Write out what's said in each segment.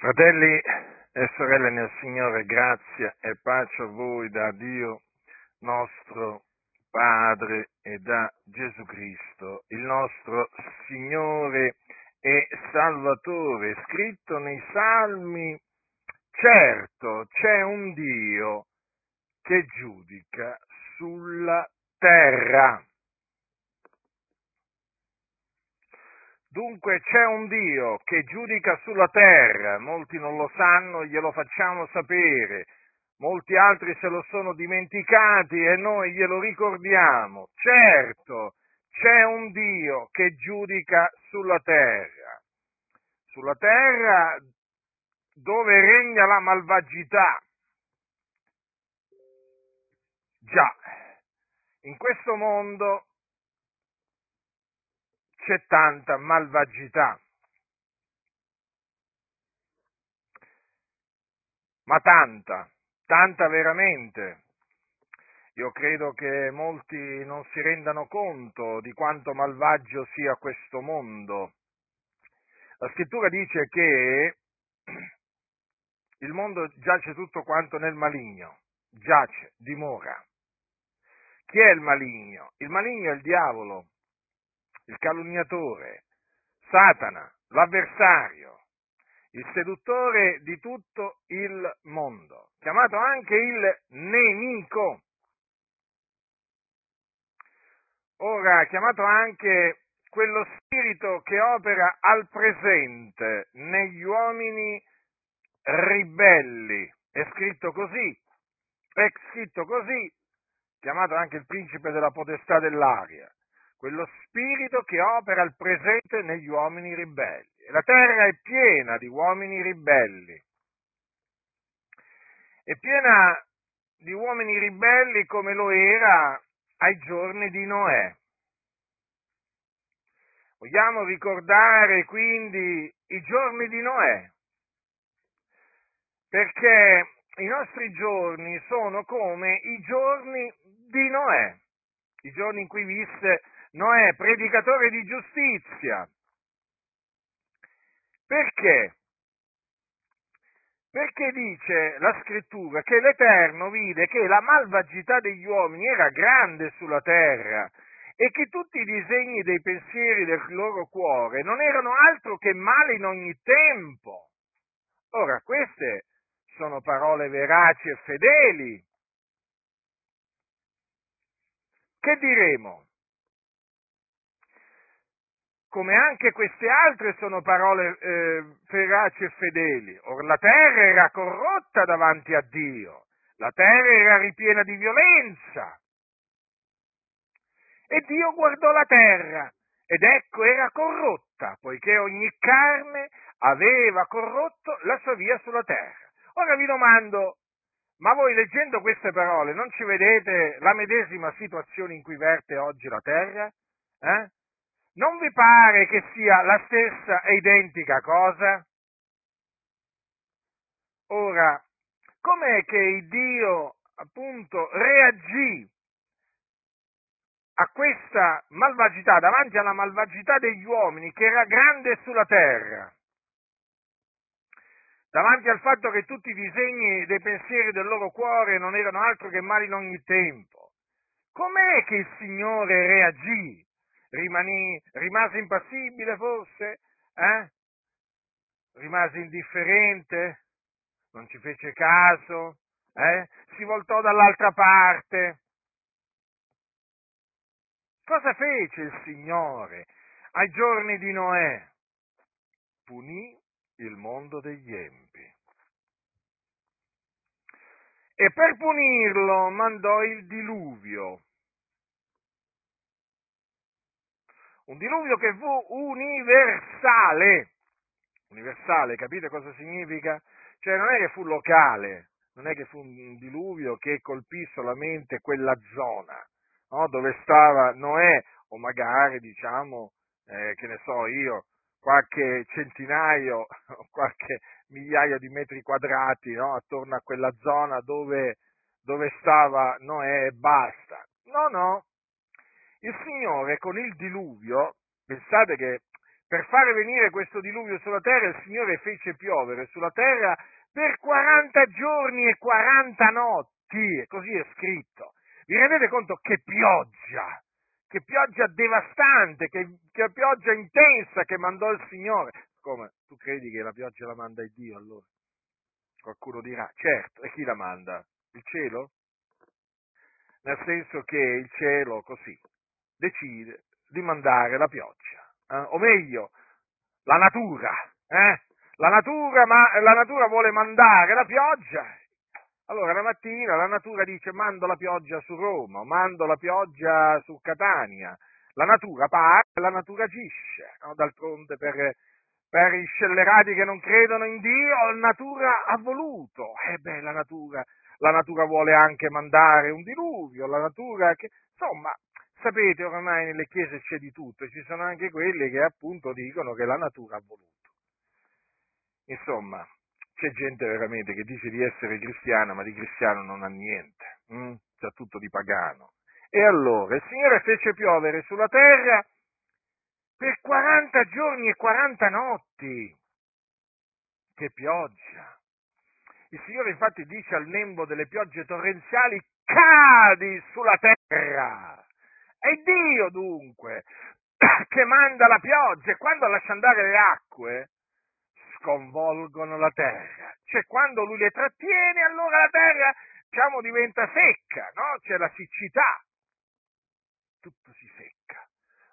Fratelli e sorelle nel Signore, grazia e pace a voi da Dio nostro Padre e da Gesù Cristo, il nostro Signore e Salvatore, scritto nei Salmi, certo c'è un Dio che giudica sulla terra. Dunque c'è un Dio che giudica sulla terra, molti non lo sanno, glielo facciamo sapere, molti altri se lo sono dimenticati e noi glielo ricordiamo. Certo, c'è un Dio che giudica sulla terra, sulla terra dove regna la malvagità. Già, in questo mondo c'è tanta malvagità. Ma tanta, tanta veramente. Io credo che molti non si rendano conto di quanto malvagio sia questo mondo. La scrittura dice che il mondo giace tutto quanto nel maligno, giace, dimora. Chi è il maligno? Il maligno è il diavolo, il calunniatore, Satana, l'avversario, il seduttore di tutto il mondo, chiamato anche il nemico. Ora, chiamato anche quello spirito che opera al presente negli uomini ribelli. È scritto così, è scritto così, chiamato anche il principe della potestà dell'aria quello spirito che opera al presente negli uomini ribelli. La terra è piena di uomini ribelli. È piena di uomini ribelli come lo era ai giorni di Noè. Vogliamo ricordare quindi i giorni di Noè, perché i nostri giorni sono come i giorni di Noè, i giorni in cui visse Noè, predicatore di giustizia. Perché? Perché dice la scrittura che l'Eterno vide che la malvagità degli uomini era grande sulla terra e che tutti i disegni dei pensieri del loro cuore non erano altro che male in ogni tempo. Ora, queste sono parole veraci e fedeli. Che diremo? Come anche queste altre sono parole eh, veraci e fedeli. Or la terra era corrotta davanti a Dio, la terra era ripiena di violenza. E Dio guardò la terra ed ecco era corrotta, poiché ogni carne aveva corrotto la sua via sulla terra. Ora vi domando, ma voi leggendo queste parole non ci vedete la medesima situazione in cui verte oggi la terra? Eh? Non vi pare che sia la stessa e identica cosa? Ora, com'è che Dio appunto reagì a questa malvagità, davanti alla malvagità degli uomini che era grande sulla terra? davanti al fatto che tutti i disegni dei pensieri del loro cuore non erano altro che mali in ogni tempo. Com'è che il Signore reagì? Rimani, rimase impassibile forse? Eh? Rimase indifferente? Non ci fece caso? Eh? Si voltò dall'altra parte? Cosa fece il Signore ai giorni di Noè? Punì il mondo degli empi. E per punirlo mandò il diluvio un diluvio che fu universale. Universale, capite cosa significa? Cioè non è che fu locale, non è che fu un diluvio che colpì solamente quella zona no? dove stava Noè o magari diciamo, eh, che ne so io, qualche centinaio, qualche migliaio di metri quadrati no? attorno a quella zona dove, dove stava Noè e basta. No, no, il Signore con il diluvio, pensate che per fare venire questo diluvio sulla terra, il Signore fece piovere sulla terra per 40 giorni e 40 notti, così è scritto. Vi rendete conto che pioggia, che pioggia devastante, che, che pioggia intensa che mandò il Signore. Come? Tu credi che la pioggia la manda il Dio allora? Qualcuno dirà, certo, e chi la manda? Il cielo? Nel senso che il cielo così decide di mandare la pioggia, eh? o meglio, la natura, eh? la natura, ma la natura vuole mandare la pioggia. Allora la mattina la natura dice mando la pioggia su Roma, mando la pioggia su Catania. La natura parla, la natura agisce. No? D'altronde per, per i scellerati che non credono in Dio, la natura ha voluto. E eh beh, la natura, la natura vuole anche mandare un diluvio, la natura che, insomma, sapete, oramai nelle chiese c'è di tutto, ci sono anche quelli che appunto dicono che la natura ha voluto. Insomma, c'è gente veramente che dice di essere cristiana, ma di cristiano non ha niente, hm? c'ha tutto di pagano. E allora il Signore fece piovere sulla terra per 40 giorni e 40 notti. Che pioggia! Il Signore infatti dice al nembo delle piogge torrenziali, cadi sulla terra. È Dio dunque che manda la pioggia e quando lascia andare le acque, sconvolgono la terra. Cioè quando lui le trattiene, allora la terra, diciamo, diventa secca, no? C'è la siccità. Tutto si secca.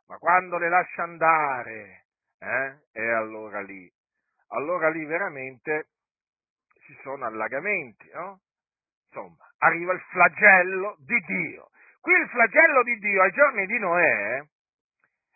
Ma quando le lascia andare, eh? E allora lì, allora lì veramente ci sono allagamenti, no? Insomma, arriva il flagello di Dio. Qui il flagello di Dio ai giorni di Noè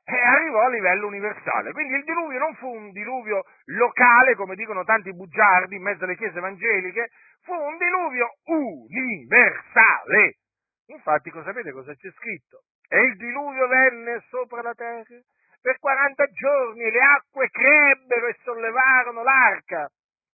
e arrivò a livello universale. Quindi il diluvio non fu un diluvio locale, come dicono tanti bugiardi in mezzo alle chiese evangeliche, fu un diluvio universale. Infatti, cosa sapete cosa c'è scritto? E il diluvio venne sopra la terra per 40 giorni e le acque crebbero e sollevarono l'arca,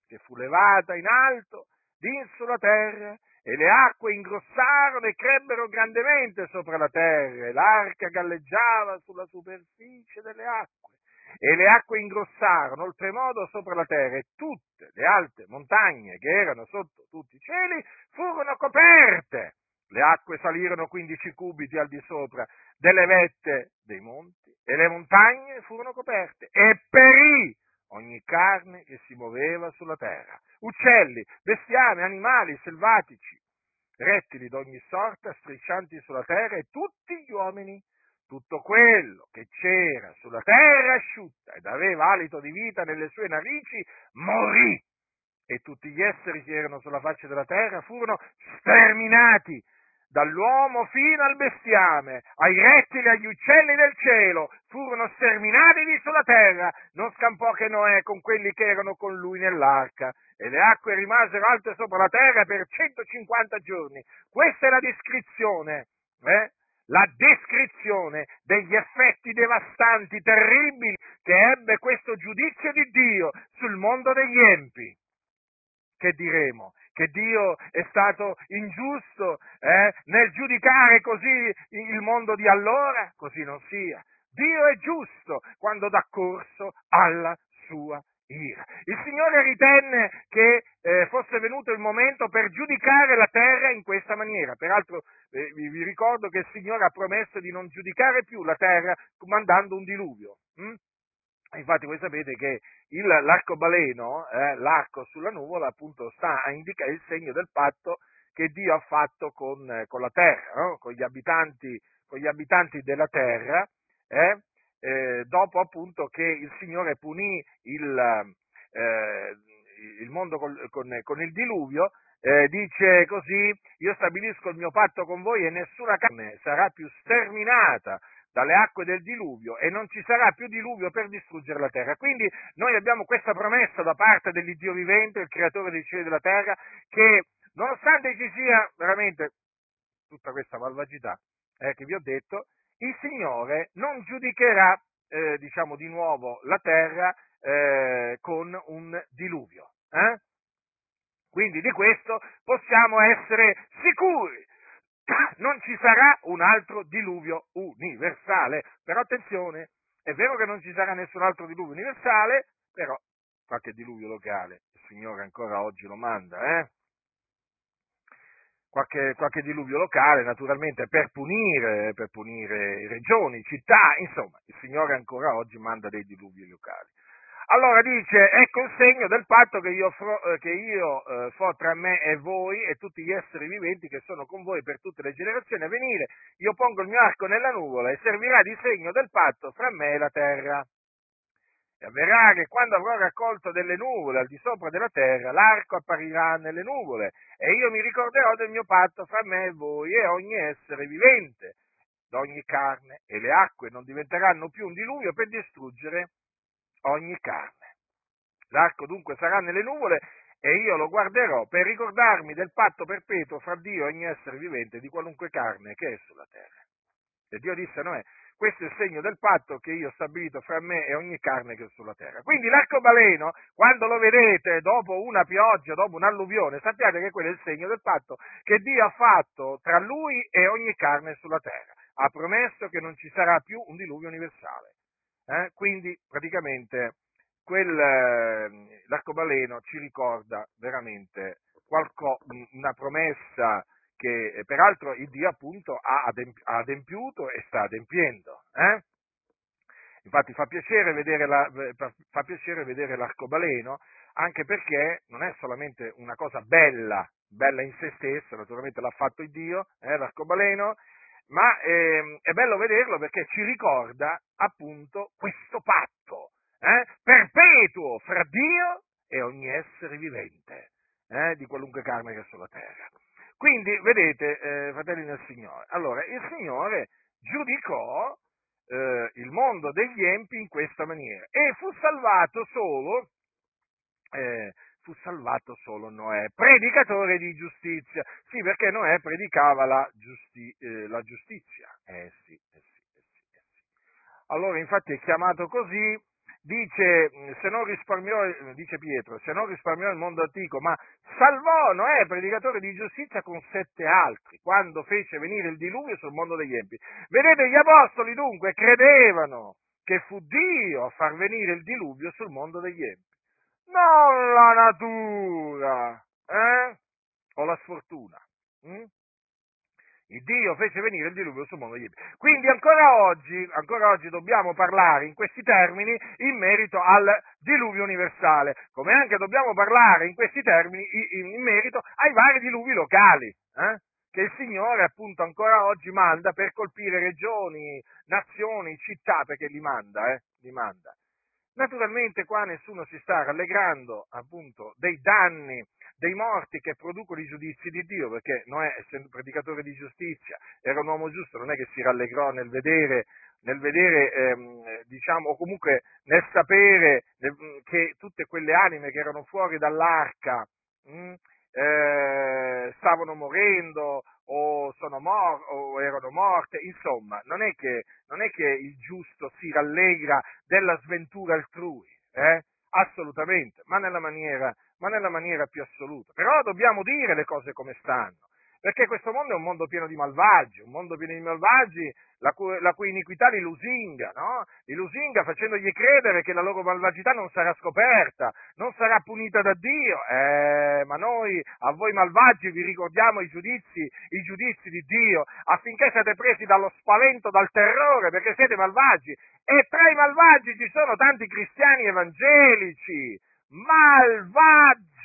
che fu levata in alto din sulla terra e le acque ingrossarono e crebbero grandemente sopra la terra, e l'arca galleggiava sulla superficie delle acque, e le acque ingrossarono oltremodo sopra la terra, e tutte le alte montagne che erano sotto tutti i cieli furono coperte. Le acque salirono 15 cubiti al di sopra delle vette dei monti, e le montagne furono coperte, e perì carne che si muoveva sulla terra, uccelli, bestiame, animali selvatici, rettili d'ogni sorta striscianti sulla terra e tutti gli uomini, tutto quello che c'era sulla terra asciutta ed aveva alito di vita nelle sue narici, morì. E tutti gli esseri che erano sulla faccia della terra furono sterminati dall'uomo fino al bestiame, ai rettili e agli uccelli del cielo, furono sterminati di sulla terra, non scampò che Noè con quelli che erano con lui nell'arca, e le acque rimasero alte sopra la terra per 150 giorni. Questa è la descrizione, eh? la descrizione degli effetti devastanti, terribili, che ebbe questo giudizio di Dio sul mondo degli empi. Che diremo? Che Dio è stato ingiusto eh, nel giudicare così il mondo di allora? Così non sia. Dio è giusto quando dà corso alla sua ira. Il Signore ritenne che eh, fosse venuto il momento per giudicare la terra in questa maniera. Peraltro eh, vi, ricordo che il Signore ha promesso di non giudicare più la terra mandando un diluvio. Hm? Infatti voi sapete che il, l'arcobaleno, eh, l'arco sulla nuvola, appunto sta a indicare il segno del patto che Dio ha fatto con, eh, con la terra, no? con, gli con, gli abitanti, della terra, eh? eh, dopo appunto che il Signore punì il, eh, il mondo con, con, con, il diluvio, dice così, io stabilisco il mio patto con voi e nessuna carne sarà più sterminata dalle acque del diluvio e non ci sarà più diluvio per distruggere la terra. Quindi noi abbiamo questa promessa da parte dell'Iddio vivente, il creatore dei cieli e della terra, che nonostante ci sia veramente tutta questa malvagità eh, che vi ho detto, il Signore non giudicherà, eh, diciamo di nuovo, la terra eh, con un diluvio. Eh? Quindi di questo possiamo essere sicuri non ci sarà un altro diluvio universale. Però attenzione, È vero che non ci sarà nessun altro diluvio universale, però qualche diluvio locale il Signore ancora oggi lo manda, eh? Qualche, qualche, diluvio locale, naturalmente per punire, per punire regioni, città, insomma, il Signore ancora oggi manda dei diluvi locali. Allora dice, ecco il segno del patto che io, eh, che io eh, fo tra me e voi e tutti gli esseri viventi che sono con voi per tutte le generazioni a venire. Io pongo il mio arco nella nuvola e servirà di segno del patto fra me e la terra. E avverrà che quando avrò raccolto delle nuvole al di sopra della terra, l'arco apparirà nelle nuvole e io mi ricorderò del mio patto fra me e voi e ogni essere vivente, d'ogni carne, e le acque non diventeranno più un diluvio per distruggere ogni carne. L'arco dunque sarà nelle nuvole e io lo guarderò per ricordarmi del patto perpetuo fra Dio e ogni essere vivente di qualunque carne che è sulla terra. E Dio disse a Noè, questo è il segno del patto che io ho stabilito fra me e ogni carne che è sulla terra. Quindi l'arcobaleno, quando lo vedete dopo una pioggia, dopo un'alluvione, sappiate che quello è il segno del patto che Dio ha fatto tra lui e ogni carne sulla terra. Ha promesso che non ci sarà più un diluvio universale. Eh? Quindi praticamente quel, eh, l'arcobaleno ci ricorda veramente qualco, una promessa che eh, peraltro il Dio appunto ha adempiuto e sta adempiendo. Eh? Infatti fa piacere, la, fa piacere, vedere l'arcobaleno, anche perché non è solamente una cosa bella, bella in se stessa, naturalmente l'ha fatto il Dio, eh, l'arcobaleno, ma eh, è bello vederlo perché ci ricorda appunto questo patto eh, perpetuo fra Dio e ogni essere vivente eh, di qualunque carne che è sulla terra. Quindi, vedete, eh, fratelli del Signore, allora il Signore giudicò eh, il mondo degli empi in questa maniera e fu salvato solo eh, fu salvato solo Noè, predicatore di giustizia. Sì, perché Noè predicava la, giusti, eh, la giustizia. Eh sì, eh sì, eh sì, eh sì. Allora, infatti è chiamato così, dice, se non risparmiò, dice Pietro, se non risparmiò il mondo antico, ma salvò Noè, predicatore di giustizia, con sette altri, quando fece venire il diluvio sul mondo degli empi. Vedete, gli apostoli dunque credevano che fu Dio a far venire il diluvio sul mondo degli empi non la natura, eh? O la sfortuna. Hm? Il Dio fece venire il diluvio sul mondo degli Ebri. Quindi ancora oggi, ancora oggi dobbiamo parlare in questi termini in merito al diluvio universale, come anche dobbiamo parlare in questi termini in, in merito ai vari diluvi locali, eh? che il Signore appunto ancora oggi manda per colpire regioni, nazioni, città, perché li manda, eh? li manda. Naturalmente qua nessuno si sta rallegrando appunto dei danni, dei morti che producono i giudizi di Dio, perché Noè, essendo predicatore di giustizia, era un uomo giusto, non è che si rallegrò nel vedere, nel vedere ehm, diciamo, o comunque nel sapere che tutte quelle anime che erano fuori dall'arca mh, hm, eh, stavano morendo o, mor- o, erano morte, insomma, non è, che, non è, che, il giusto si rallegra della sventura altrui, eh? assolutamente, ma nella, maniera, ma nella maniera più assoluta. Però dobbiamo dire le cose come stanno perché questo mondo è un mondo pieno di malvagi, un mondo pieno di malvagi la cui, la cui iniquità li lusinga, no? Li lusinga facendogli credere che la loro malvagità non sarà scoperta, non sarà punita da Dio. Eh, ma noi, a voi malvagi, vi ricordiamo i giudizi, i giudizi di Dio, affinché siate presi dallo spavento, dal terrore, perché siete malvagi. E tra i malvagi ci sono tanti cristiani evangelici, malvagi!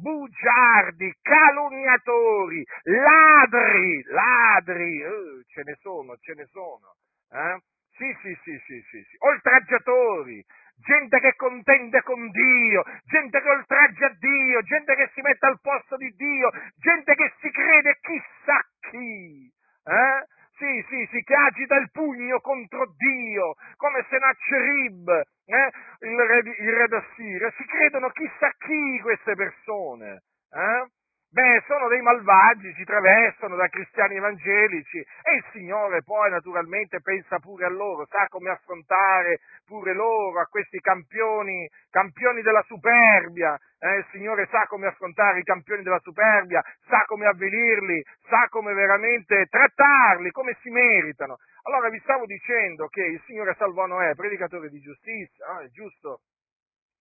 Bugiardi, calunniatori, ladri, ladri, uh, ce ne sono, ce ne sono, eh? Sì, sì, sì, sì, sì, sì, oltraggiatori, gente che contende con Dio, gente che oltraggia Dio, gente che si mette al posto di Dio, gente che si crede chissà chi, eh? Sì, sì, sì, che agita il pugno contro Dio, come Sennacherib, eh? il, re, il re d'Assiria. Si credono chissà chi queste persone. Eh? Beh, sono dei malvagi si travestono da cristiani evangelici e il Signore poi naturalmente pensa pure a loro, sa come affrontare pure loro, a questi campioni, campioni della superbia, eh, il Signore sa come affrontare i campioni della superbia, sa come avvelirli, sa come veramente trattarli, come si meritano. Allora vi stavo dicendo che il Signore salvò Noè, predicatore di giustizia, no? è giusto,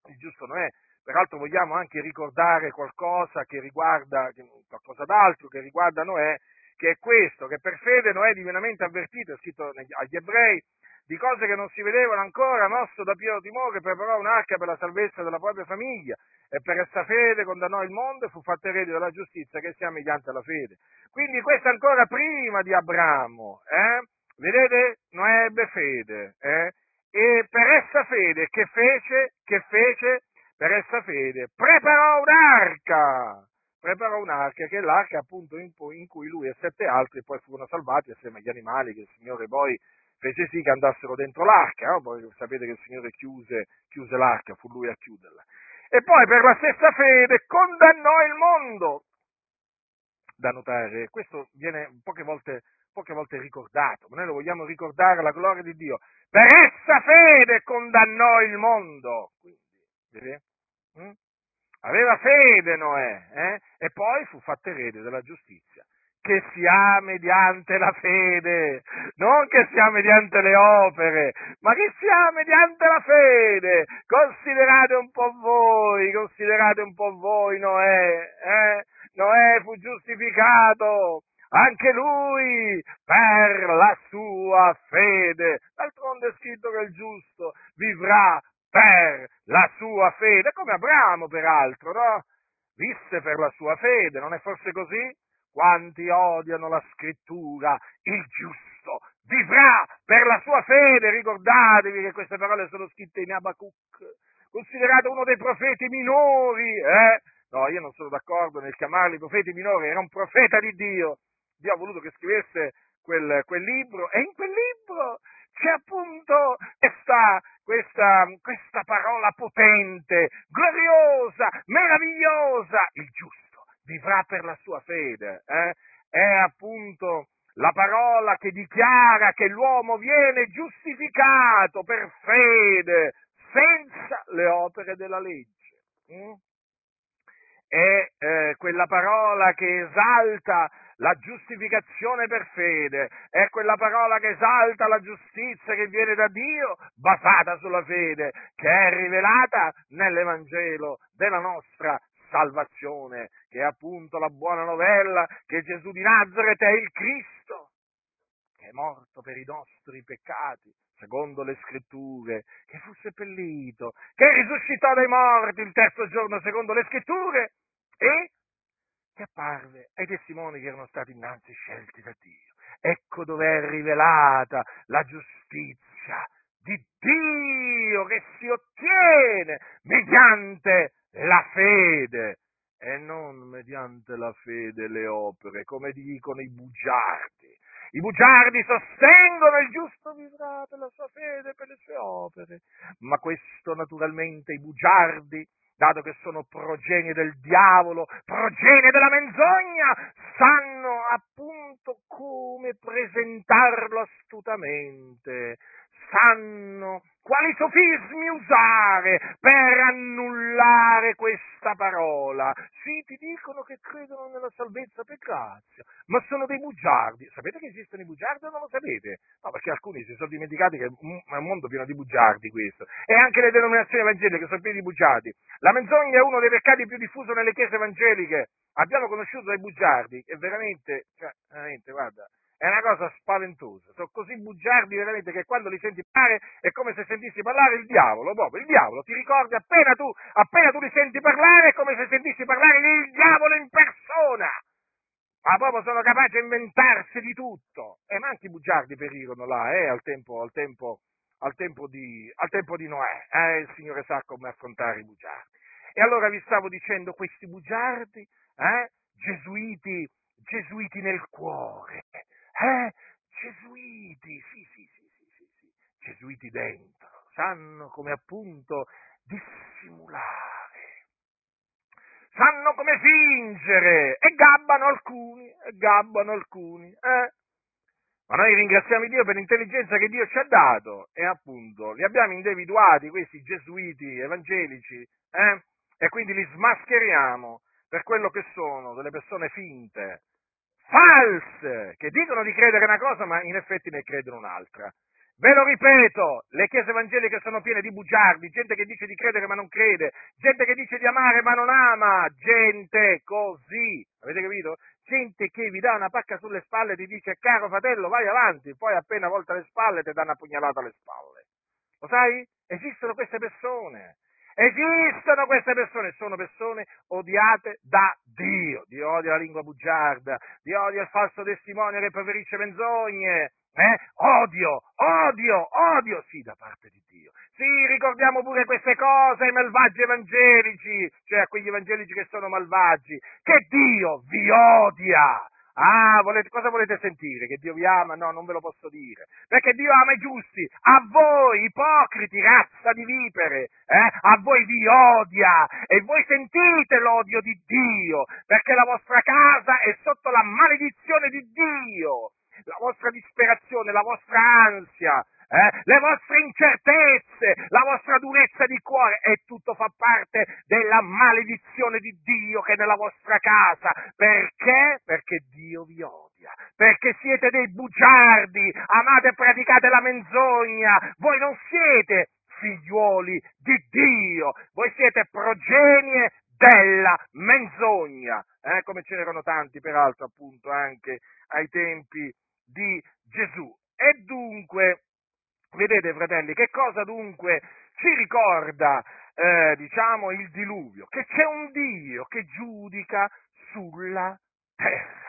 il giusto Noè Peraltro vogliamo anche ricordare qualcosa che riguarda, qualcosa d'altro che riguarda Noè, che è questo, che per fede Noè divinamente avvertito, è scritto agli ebrei, di cose che non si vedevano ancora, mosso da pieno timore, preparò un'arca per la salvezza della propria famiglia e per essa fede condannò il mondo e fu fatto erede della giustizia che sia mediante la fede. Quindi questo ancora prima di Abramo, eh? Vedete? Noè ebbe fede, eh? E per essa fede che fece? Che fece? Per essa fede, preparò un'arca, preparò un'arca che è l'arca appunto in, in, cui lui e sette altri poi furono salvati assieme agli animali che il Signore poi fece sì che andassero dentro l'arca, no? poi sapete che il Signore chiuse, chiuse l'arca, fu lui a chiuderla. E poi per la stessa fede condannò il mondo. Da notare, questo viene poche volte, poche volte ricordato, ma noi lo vogliamo ricordare alla gloria di Dio. Per essa fede condannò il mondo. Quindi, vedete? Mm? Aveva fede Noè eh? e poi fu fatto erede della giustizia, che si ha mediante la fede, non che si ha mediante le opere, ma che si ha mediante la fede. Considerate un po' voi, considerate un po' voi Noè. Eh? Noè fu giustificato anche lui per la sua fede. D'altronde è scritto che il giusto vivrà per la sua fede, come Abramo peraltro, no? Visse per la sua fede, non è forse così? Quanti odiano la scrittura, il giusto vivrà per la sua fede, ricordatevi che queste parole sono scritte in Abacuc, considerato uno dei profeti minori, eh? No, io non sono d'accordo nel chiamarli profeti minori, era un profeta di Dio. Dio ha voluto che scrivesse quel, quel libro e in quel libro c'è appunto questa, questa, questa parola potente, gloriosa, meravigliosa, il giusto vivrà per la sua fede. Eh? È appunto la parola che dichiara che l'uomo viene giustificato per fede, senza le opere della legge. Mm? È eh, quella parola che esalta la giustificazione per fede è quella parola che esalta la giustizia che viene da Dio, basata sulla fede, che è rivelata nell'Evangelo della nostra salvazione, che è appunto la buona novella che Gesù di Nazareth è il Cristo, che è morto per i nostri peccati, secondo le scritture, che fu seppellito, che risuscitò dai morti il terzo giorno, secondo le scritture, e che apparve ai testimoni che erano stati innanzi scelti da Dio. Ecco dove è rivelata la giustizia di Dio che si ottiene mediante la fede e non mediante la fede le opere, come dicono i bugiardi. I bugiardi sostengono il giusto vivrà per la sua fede e per le sue opere, ma questo naturalmente i bugiardi dato che sono progenie del diavolo, progenie della menzogna, sanno appunto come presentarlo astutamente, sanno quali sofismi usare per annullare questa parola. Sì, ti dicono che credono nella salvezza per grazia, ma sono dei bugiardi. Sapete che esistono i bugiardi o non lo sapete? No, perché alcuni si sono dimenticati che è un mondo pieno di bugiardi questo. E anche le denominazioni evangeliche sono piene di bugiardi. La menzogna è uno dei peccati più diffusi nelle chiese evangeliche. Abbiamo conosciuto dei bugiardi e veramente, cioè, veramente, guarda, è una cosa spaventosa. Sono così bugiardi veramente che quando li senti parlare è come se sentissi parlare il diavolo, proprio il diavolo. Ti ricordi appena tu, appena tu li senti parlare è come se sentissi parlare il diavolo in persona. Ma proprio sono capaci di inventarsi di tutto. E ma anche i bugiardi perirono là, eh, al tempo, al tempo, al tempo, di, al tempo di Noè. Eh, il Signore sa come affrontare i bugiardi. E allora vi stavo dicendo, questi bugiardi, eh, gesuiti, gesuiti nel cuore, eh? Gesuiti, sì, sì, sì, sì, sì, sì, gesuiti dentro, sanno come appunto dissimulare, sanno come fingere e gabbano alcuni, e gabbano alcuni, eh? Ma noi ringraziamo Dio per l'intelligenza che Dio ci ha dato e appunto li abbiamo individuati, questi gesuiti evangelici, eh? e quindi li smascheriamo per quello che sono, delle persone finte, false, che dicono di credere una cosa ma in effetti ne credono un'altra. Ve lo ripeto, le chiese evangeliche sono piene di bugiardi, gente che dice di credere ma non crede, gente che dice di amare ma non ama, gente così, avete capito? Gente che vi dà una pacca sulle spalle e ti dice caro fratello vai avanti, poi appena volta le spalle ti danno una pugnalata alle spalle. Lo sai? Esistono queste persone. Esistono queste persone, sono persone odiate da Dio. Dio odia la lingua bugiarda, Dio odia il falso testimonio che preferisce menzogne, eh? Odio, odio, odio, sì, da parte di Dio. Sì, ricordiamo pure queste cose ai malvagi evangelici, cioè a quegli evangelici che sono malvagi, che Dio vi odia. Ah, volete, cosa volete sentire? Che Dio vi ama? No, non ve lo posso dire. Perché Dio ama i giusti. A voi, ipocriti, razza di vipere, eh? a voi vi odia. E voi sentite l'odio di Dio, perché la vostra casa è sotto la maledizione di Dio la vostra disperazione, la vostra ansia, eh, le vostre incertezze, la vostra durezza di cuore, e tutto fa parte della maledizione di Dio che è nella vostra casa. Perché? Perché Dio vi odia, perché siete dei bugiardi, amate e praticate la menzogna, voi non siete figliuoli di Dio, voi siete progenie della menzogna, eh, come ce n'erano tanti peraltro appunto anche ai tempi di Gesù. E dunque, vedete fratelli, che cosa dunque ci ricorda, eh, diciamo, il diluvio? Che c'è un Dio che giudica sulla terra.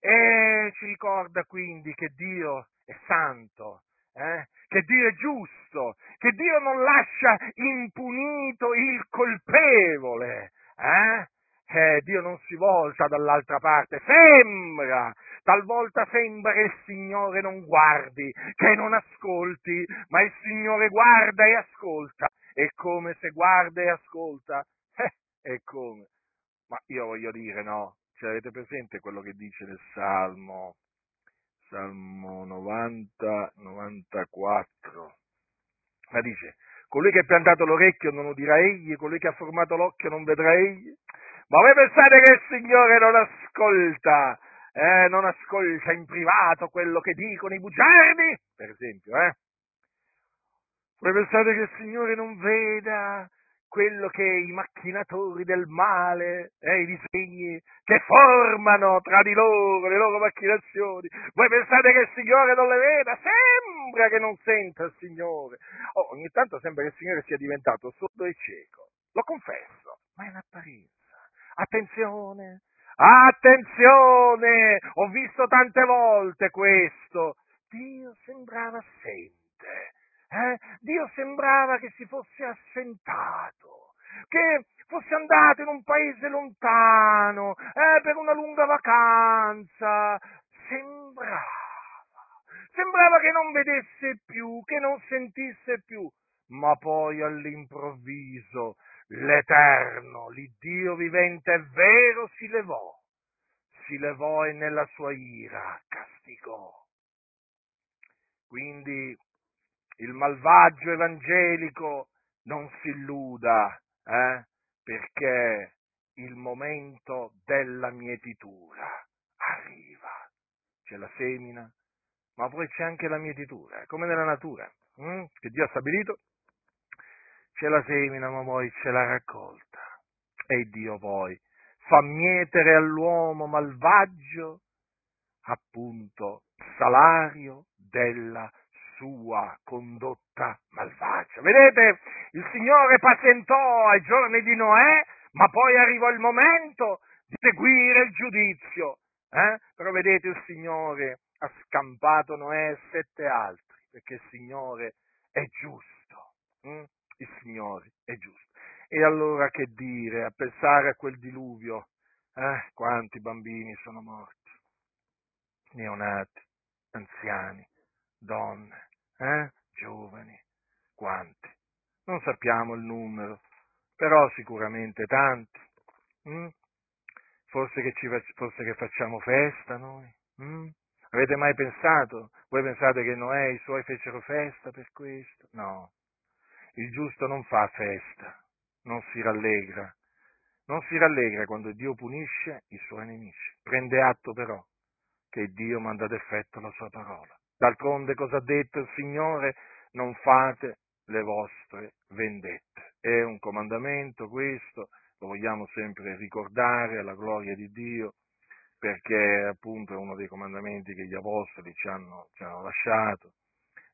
E ci ricorda quindi che Dio è santo, eh? che Dio è giusto, che Dio non lascia impunito il colpevole. Eh? Eh, Dio non si volta dall'altra parte, sembra, talvolta sembra che il Signore non guardi, che non ascolti, ma il Signore guarda e ascolta. E come se guarda e ascolta? Eh, è come? Ma io voglio dire, no, cioè, avete presente quello che dice nel Salmo, Salmo 90, 94? Ma dice, colui che ha piantato l'orecchio non udirà egli, colui che ha formato l'occhio non vedrà egli. Ma voi pensate che il Signore non ascolta, eh, non ascolta in privato quello che dicono i bugiardi, per esempio, eh? Voi pensate che il Signore non veda quello che i macchinatori del male, eh, i disegni che formano tra di loro le loro macchinazioni, voi pensate che il Signore non le veda? Sembra che non senta il Signore. Oh, ogni tanto sembra che il Signore sia diventato sordo e cieco, lo confesso, ma è un'apparenza. Attenzione, attenzione, ho visto tante volte questo. Dio sembrava assente, eh? Dio sembrava che si fosse assentato, che fosse andato in un paese lontano, eh, per una lunga vacanza. Sembrava, sembrava che non vedesse più, che non sentisse più, ma poi all'improvviso l'Eterno, l'Iddio vivente è vero, si levò, si levò e nella sua ira castigò. Quindi il malvagio evangelico non si illuda, eh, perché il momento della mietitura arriva. C'è la semina, ma poi c'è anche la mietitura, come nella natura, hm? che Dio ha stabilito c'è la semina, ma poi c'è la raccolta. E Dio poi fa mietere all'uomo malvagio appunto salario della sua condotta malvagia. Vedete, il Signore pazientò ai giorni di Noè, ma poi arrivò il momento di seguire il giudizio. Eh? Però vedete, il Signore ha scampato Noè e sette altri, perché il Signore è giusto. Hm? Il Signore è giusto. E allora che dire, a pensare a quel diluvio, eh, quanti bambini sono morti, neonati, anziani, donne, eh, giovani, quanti. Non sappiamo il numero, però sicuramente tanti. Mm? Forse, che ci, forse che facciamo festa noi? Mm? Avete mai pensato? Voi pensate che Noè e i suoi fecero festa per questo? No. Il giusto non fa festa, non si rallegra. Non si rallegra quando Dio punisce i suoi nemici. Prende atto però che Dio manda ad effetto la sua parola. D'altronde cosa ha detto il Signore? Non fate le vostre vendette. È un comandamento questo, lo vogliamo sempre ricordare alla gloria di Dio, perché appunto è uno dei comandamenti che gli apostoli ci hanno, ci hanno lasciato.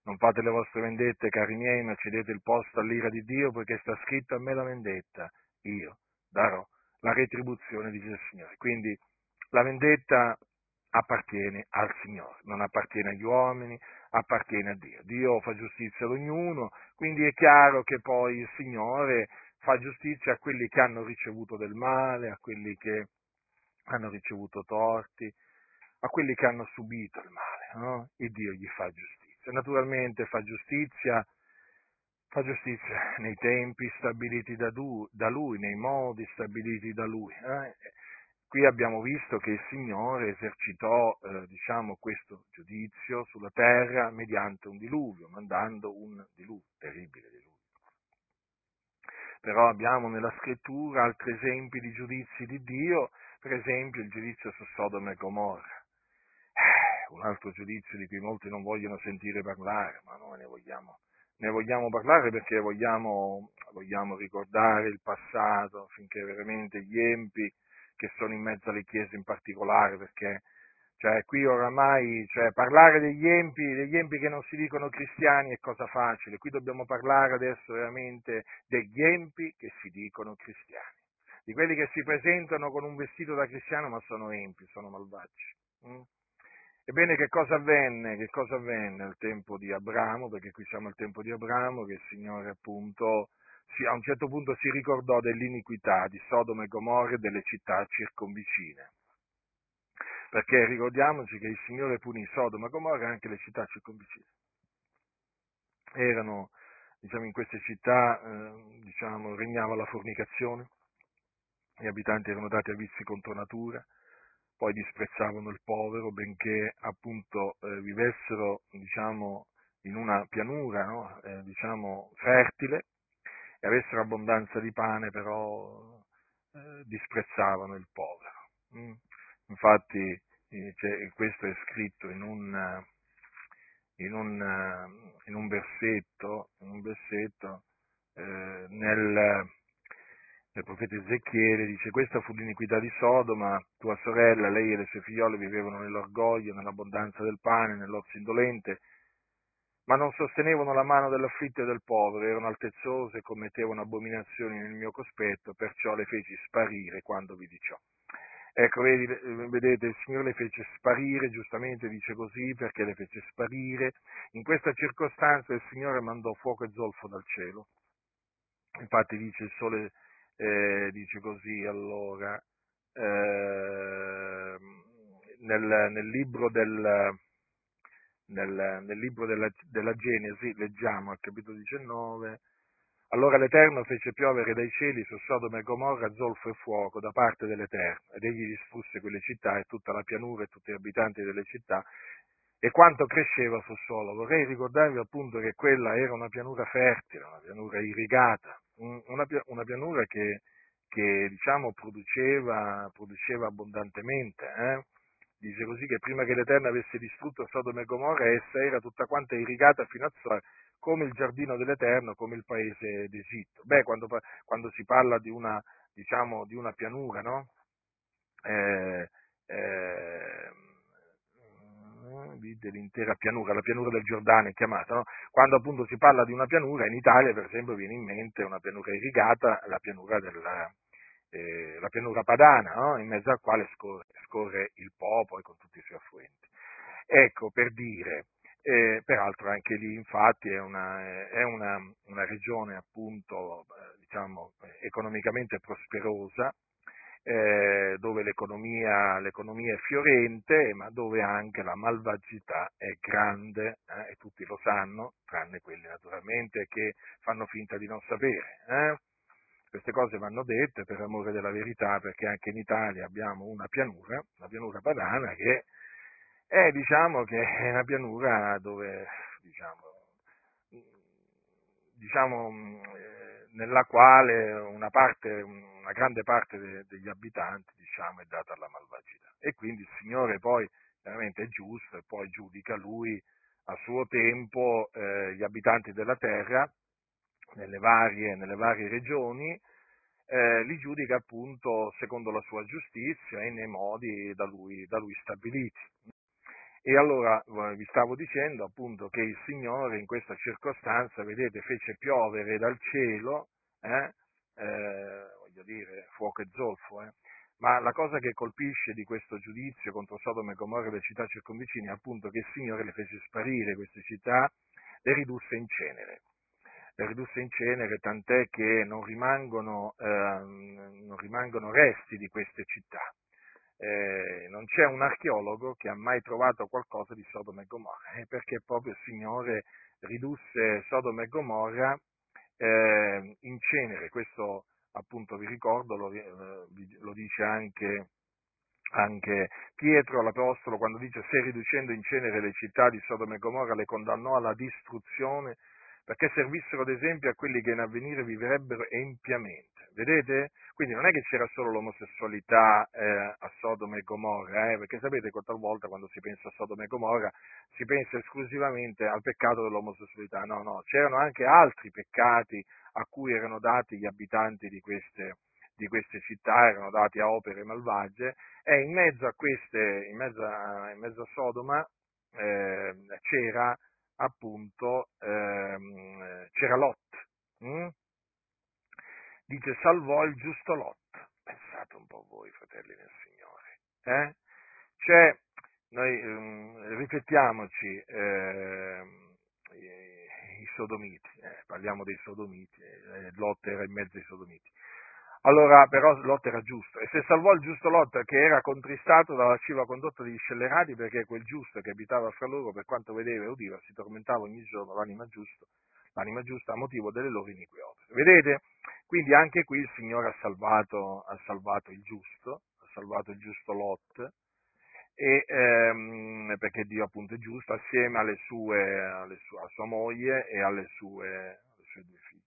Non fate le vostre vendette, cari miei, ma cedete il posto all'ira di Dio, poiché sta scritto a me la vendetta, io darò la retribuzione, dice il Signore. Quindi la vendetta appartiene al Signore, non appartiene agli uomini, appartiene a Dio. Dio fa giustizia ad ognuno, quindi è chiaro che poi il Signore fa giustizia a quelli che hanno ricevuto del male, a quelli che hanno ricevuto torti, a quelli che hanno subito il male, no? E Dio gli fa giustizia. Naturalmente fa giustizia, fa giustizia nei tempi stabiliti da, Lui, nei modi stabiliti da Lui. Eh? Qui abbiamo visto che il Signore esercitò eh, diciamo, questo giudizio sulla terra mediante un diluvio, mandando un diluvio, terribile diluvio. Però abbiamo nella scrittura altri esempi di giudizi di Dio, per esempio il giudizio su Sodoma e Gomorra. Un altro giudizio di cui molti non vogliono sentire parlare, ma noi ne vogliamo, ne vogliamo parlare perché vogliamo, vogliamo ricordare il passato affinché veramente gli empi che sono in mezzo alle chiese in particolare, perché cioè, qui oramai cioè, parlare degli empi, degli empi che non si dicono cristiani è cosa facile, qui dobbiamo parlare adesso veramente degli empi che si dicono cristiani, di quelli che si presentano con un vestito da cristiano ma sono empi, sono malvagi. Mm? Ebbene, che cosa avvenne? Che cosa avvenne al tempo di Abramo? Perché qui siamo al tempo di Abramo, che il Signore appunto a un certo punto si ricordò dell'iniquità di Sodoma e Gomorra e delle città circonvicine. Perché ricordiamoci che il Signore punì Sodoma e Gomorra e anche le città circonvicine. Erano, diciamo, in queste città, eh, diciamo, regnava la fornicazione, gli abitanti erano dati a vizi contro natura, poi disprezzavano il povero, benché appunto eh, vivessero, diciamo, in una pianura, no? eh, diciamo, fertile, e avessero abbondanza di pane, però eh, disprezzavano il povero. Mm. Infatti eh, questo è scritto in un, in un, in un versetto, in un versetto eh, nel, nel profeta Ezechiele, dice questa fu l'iniquità di Sodoma, tua sorella, lei e le sue figliole vivevano nell'orgoglio, nell'abbondanza del pane, nell'ozio indolente, ma non sostenevano la mano dell'afflitto e del povero, erano altezzose e commettevano abominazioni nel mio cospetto, perciò le feci sparire quando vidi ciò. Ecco, vedete, il Signore le fece sparire, giustamente dice così, perché le fece sparire. In questa circostanza il Signore mandò fuoco e zolfo dal cielo. Infatti dice il sole, eh, dice così allora, eh, nel, nel libro del, nel, nel libro della, della, Genesi, leggiamo al capitolo 19, allora l'Eterno fece piovere dai cieli su Sodoma e Gomorra zolfo e fuoco da parte dell'Eterno, ed egli distrusse quelle città e tutta la pianura e tutti gli abitanti delle città, e quanto cresceva sul suolo. Vorrei ricordarvi appunto che quella era una pianura fertile, una pianura irrigata, una, pianura che, che diciamo, produceva, produceva abbondantemente. Eh? dice così che prima che l'Eterno avesse distrutto Sodoma e Gomorra, essa era tutta quanta irrigata fino a Zoar, come il giardino dell'Eterno, come il paese d'Egitto. Beh, quando, quando si parla di una, diciamo, di una pianura, no? Eh, eh, dell'intera pianura, la pianura del Giordano è chiamata, no? quando appunto si parla di una pianura, in Italia per esempio viene in mente una pianura irrigata, la pianura della, eh, la pianura padana, no? in mezzo al quale scorre, scorre, il Po poi con tutti i suoi affluenti. Ecco, per dire, eh, peraltro anche lì infatti è una, è una, una regione appunto, eh, diciamo, economicamente prosperosa, eh, dove l'economia, l'economia, è fiorente, ma dove anche la malvagità è grande, eh, e tutti lo sanno, tranne quelli naturalmente che fanno finta di non sapere. Eh? queste cose vanno dette per amore della verità, perché anche in Italia abbiamo una pianura, la pianura padana, che è, diciamo, che è una pianura dove, diciamo, diciamo eh, nella quale una, parte, una grande parte de, degli abitanti, diciamo, è data alla malvagità. E quindi il Signore poi veramente è giusto e poi giudica lui a suo tempo eh, gli abitanti della terra nelle varie, nelle varie regioni, eh, li giudica appunto secondo la sua giustizia e nei modi da lui, da lui stabiliti. E allora vi stavo dicendo appunto che il Signore in questa circostanza, vedete, fece piovere dal cielo, eh, eh, voglio dire, fuoco e zolfo, eh, ma la cosa che colpisce di questo giudizio contro Sodoma e Gomorra e le città circonvicine è appunto che il Signore le fece sparire queste città, le ridusse in cenere le ridusse in cenere, tant'è che non rimangono, eh, non rimangono resti di queste città. Eh, non c'è un archeologo che ha mai trovato qualcosa di Sodoma e Gomorra, eh, perché proprio il Signore ridusse Sodoma e Gomorra eh, in cenere. Questo appunto vi ricordo, lo, eh, lo dice anche, anche, Pietro l'Apostolo quando dice se riducendo in cenere le città di Sodoma e Gomorra le condannò alla distruzione perché servissero ad esempio a quelli che in avvenire vivrebbero empiamente. Vedete? Quindi non è che c'era solo l'omosessualità eh, a Sodoma e Gomorra, eh, perché sapete che talvolta quando si pensa a Sodoma e Gomorra si pensa esclusivamente al peccato dell'omosessualità, no, no, c'erano anche altri peccati a cui erano dati gli abitanti di queste, di queste città, erano dati a opere malvagie, e in mezzo a queste, in mezzo a, in mezzo a Sodoma eh, c'era appunto ehm, c'era Lot. Hm? Dice salvò il giusto Lot. Pensate un po' voi, fratelli del Signore. Eh? Cioè, noi ehm, riflettiamoci, ehm, i, i, sodomiti, eh, parliamo dei sodomiti, eh, Lot era in mezzo ai sodomiti. Allora però Lot era giusto e se salvò il giusto Lot che era contristato dalla lasciva condotta degli scellerati perché quel giusto che abitava fra loro per quanto vedeva e udiva si tormentava ogni giorno l'anima, giusto, l'anima giusta a motivo delle loro inique opere. Vedete? Quindi anche qui il Signore ha salvato, ha salvato il giusto, ha salvato il giusto Lot e, ehm, perché Dio appunto è giusto assieme alle sue, alle sue, a sua moglie e alle sue, alle sue due figlie.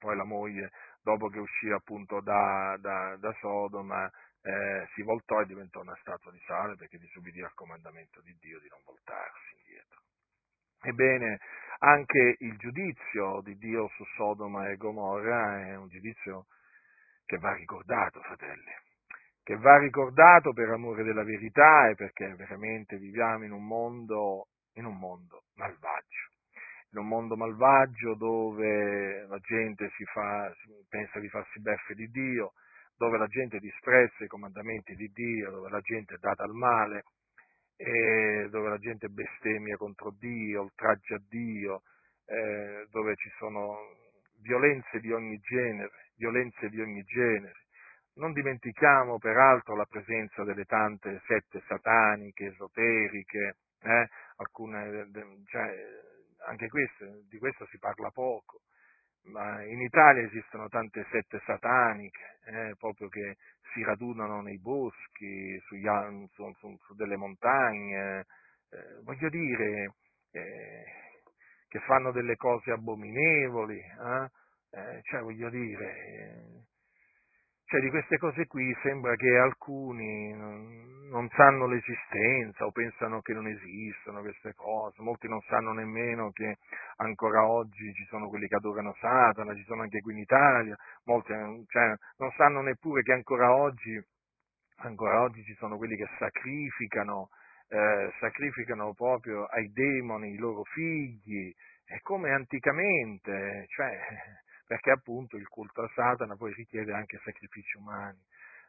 Poi la moglie dopo che uscì appunto da, da, da Sodoma, eh, si voltò e diventò una statua di sale perché disubbidì al comandamento di Dio di non voltarsi indietro. Ebbene, anche il giudizio di Dio su Sodoma e Gomorra è un giudizio che va ricordato, fratelli, che va ricordato per amore della verità e perché veramente viviamo in un mondo, in un mondo malvagio in un mondo malvagio dove la gente fa, pensa di farsi beffe di Dio, dove la gente disprezza i comandamenti di Dio, dove la gente è data al male, dove la gente bestemmia contro Dio, oltraggia Dio, eh, dove ci sono violenze di ogni genere, violenze di ogni genere. Non dimentichiamo peraltro la presenza delle tante sette sataniche, esoteriche, eh, alcune, cioè, anche questo, di questo si parla poco, ma in Italia esistono tante sette sataniche, eh, proprio che si radunano nei boschi, sugli, su, su, su, delle montagne, eh, voglio dire, eh, che fanno delle cose abominevoli, eh, eh, cioè voglio dire, cioè di queste cose qui sembra che alcuni non sanno l'esistenza o pensano che non esistono queste cose, molti non sanno nemmeno che ancora oggi ci sono quelli che adorano Satana, ci sono anche qui in Italia, molti cioè, non sanno neppure che ancora oggi, ancora oggi ci sono quelli che sacrificano, eh, sacrificano proprio ai demoni i loro figli, è come anticamente, cioè perché appunto il culto a Satana poi richiede anche sacrifici umani.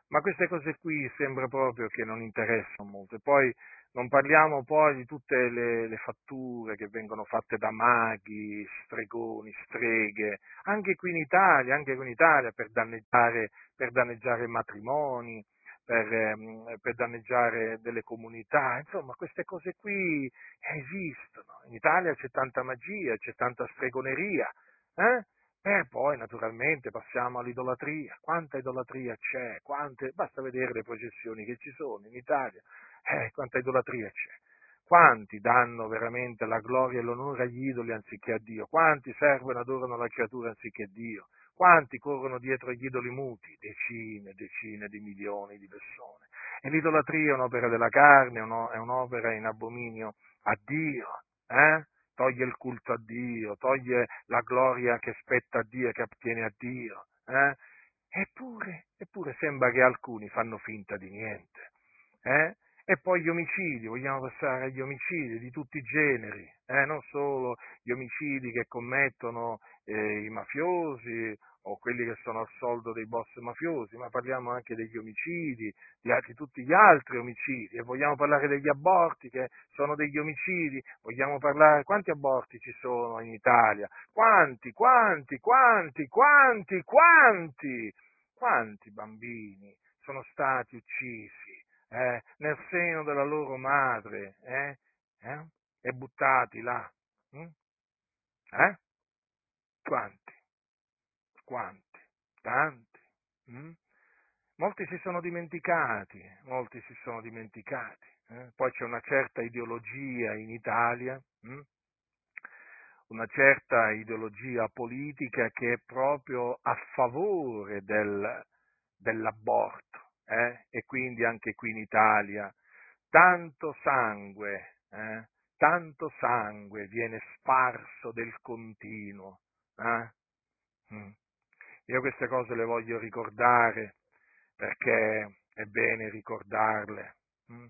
Ma queste cose qui sembra proprio che non interessano molto. E poi non parliamo poi di tutte le, le, fatture che vengono fatte da maghi, stregoni, streghe, anche qui in Italia, anche qui in Italia per danneggiare, per danneggiare matrimoni, per, ehm, per, danneggiare delle comunità, insomma queste cose qui esistono. In Italia c'è tanta magia, c'è tanta stregoneria, eh? Per poi, naturalmente, passiamo all'idolatria. Quanta idolatria c'è? Quante... Basta vedere le processioni che ci sono in Italia. Eh, quanta idolatria c'è. Quanti danno veramente la gloria e l'onore agli idoli anziché a Dio? Quanti servono e adorano la creatura anziché Dio? Quanti corrono dietro agli idoli muti? Decine e decine di milioni di persone. E l'idolatria è un'opera della carne, è un'opera in abominio a Dio. Eh? Toglie il culto a Dio, toglie la gloria che spetta a Dio e che appartiene a Dio. Eh? Eppure, eppure sembra che alcuni fanno finta di niente. Eh? E poi gli omicidi, vogliamo passare agli omicidi di tutti i generi, eh? non solo gli omicidi che commettono eh, i mafiosi o quelli che sono al soldo dei boss mafiosi, ma parliamo anche degli omicidi, di, di tutti gli altri omicidi, e vogliamo parlare degli aborti che sono degli omicidi, vogliamo parlare quanti aborti ci sono in Italia, quanti, quanti, quanti, quanti, quanti, quanti bambini sono stati uccisi eh, nel seno della loro madre eh, eh, e buttati là. Hm? Eh? Quanti? Quanti? Tanti? Hm? Molti si sono dimenticati, molti si sono dimenticati. Eh? Poi c'è una certa ideologia in Italia, hm? una certa ideologia politica che è proprio a favore del, dell'aborto eh? e quindi anche qui in Italia tanto sangue, eh? tanto sangue viene sparso del continuo. Eh? Mm. Io queste cose le voglio ricordare perché è bene ricordarle. Mm?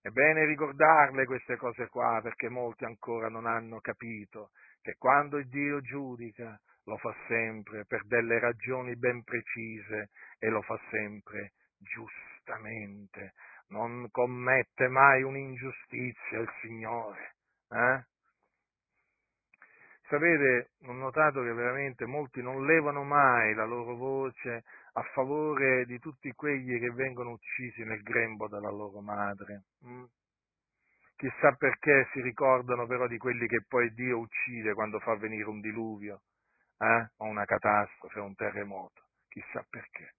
È bene ricordarle queste cose qua perché molti ancora non hanno capito che quando Dio giudica lo fa sempre per delle ragioni ben precise e lo fa sempre giustamente, non commette mai un'ingiustizia il Signore. Eh? Sapete, ho notato che veramente molti non levano mai la loro voce a favore di tutti quelli che vengono uccisi nel grembo della loro madre. Mm? Chissà perché si ricordano però di quelli che poi Dio uccide quando fa venire un diluvio, eh? o una catastrofe, un terremoto. Chissà perché.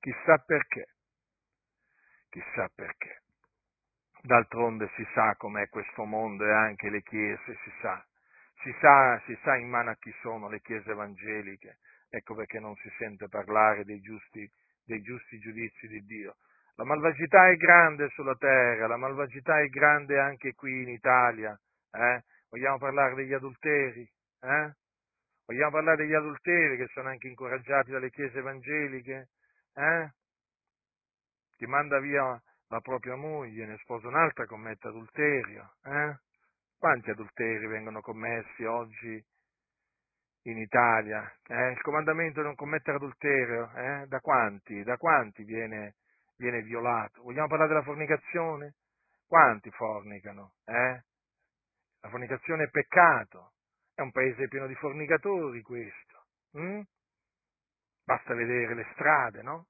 Chissà perché. Chissà perché. D'altronde si sa com'è questo mondo e anche le chiese, si sa. Si sa, si sa in mano a chi sono le chiese evangeliche. Ecco perché non si sente parlare dei giusti, dei giusti giudizi di Dio. La malvagità è grande sulla terra, la malvagità è grande anche qui in Italia. Eh? Vogliamo parlare degli adulteri? Eh? Vogliamo parlare degli adulteri che sono anche incoraggiati dalle chiese evangeliche? Eh? Chi manda via la propria moglie, ne sposa un'altra, commette adulterio. Eh? Quanti adulteri vengono commessi oggi in Italia? Eh? Il comandamento di non commettere adulterio, eh? da quanti? Da quanti viene, viene, violato? Vogliamo parlare della fornicazione? Quanti fornicano? Eh? La fornicazione è peccato. È un paese pieno di fornicatori questo. Mm? Basta vedere le strade, no?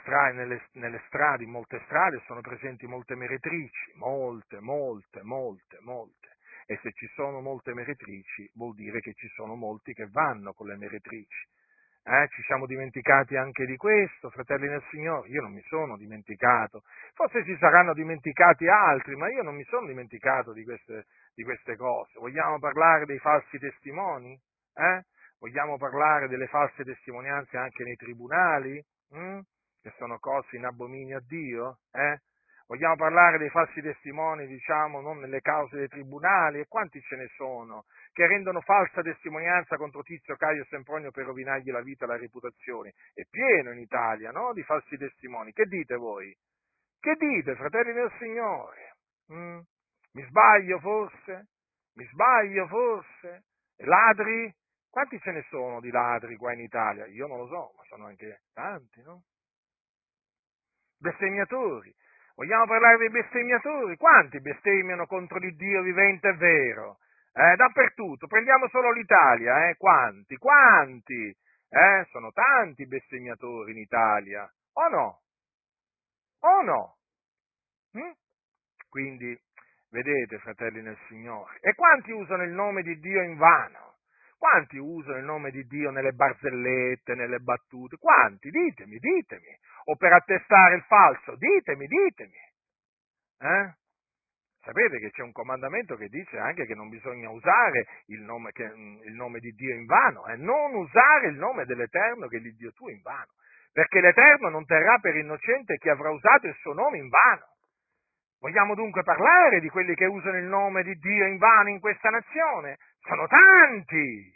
Strade, nelle, nelle strade, in molte strade sono presenti molte meretrici, molte, molte, molte, molte. E se ci sono molte meretrici, vuol dire che ci sono molti che vanno con le meretrici. Eh, ci siamo dimenticati anche di questo, fratelli del Signore. Io non mi sono dimenticato. Forse si saranno dimenticati altri, ma io non mi sono dimenticato di queste, di queste cose. Vogliamo parlare dei falsi testimoni? Eh? Vogliamo parlare delle false testimonianze anche nei tribunali, hm? Che sono cose in abominio a Dio? Eh? Vogliamo parlare dei falsi testimoni, diciamo, non nelle cause dei tribunali? E quanti ce ne sono che rendono falsa testimonianza contro Tizio, Caio Sempronio per rovinargli la vita e la reputazione? È pieno in Italia, no? Di falsi testimoni. Che dite voi? Che dite, fratelli del Signore? Mm? Mi sbaglio forse? Mi sbaglio forse? Ladri? Quanti ce ne sono di ladri qua in Italia? Io non lo so, ma sono anche tanti, no? Bestemmiatori. Vogliamo parlare dei bestemmiatori? Quanti bestemmiano contro il Dio vivente e vero? Eh, dappertutto. Prendiamo solo l'Italia, eh? Quanti? Quanti? Eh? Sono tanti bestemmiatori in Italia. O no? O no? Hm? Quindi, vedete, fratelli nel Signore, e quanti usano il nome di Dio in vano? Quanti usano il nome di Dio nelle barzellette, nelle battute? Quanti? Ditemi, ditemi. O per attestare il falso? Ditemi, ditemi. Eh? Sapete che c'è un comandamento che dice anche che non bisogna usare il nome, che, mm, il nome di Dio in vano, eh? non usare il nome dell'Eterno che è l'Iddio tuo in vano, perché l'Eterno non terrà per innocente chi avrà usato il suo nome in vano. Vogliamo dunque parlare di quelli che usano il nome di Dio in vano in questa nazione? Sono tanti!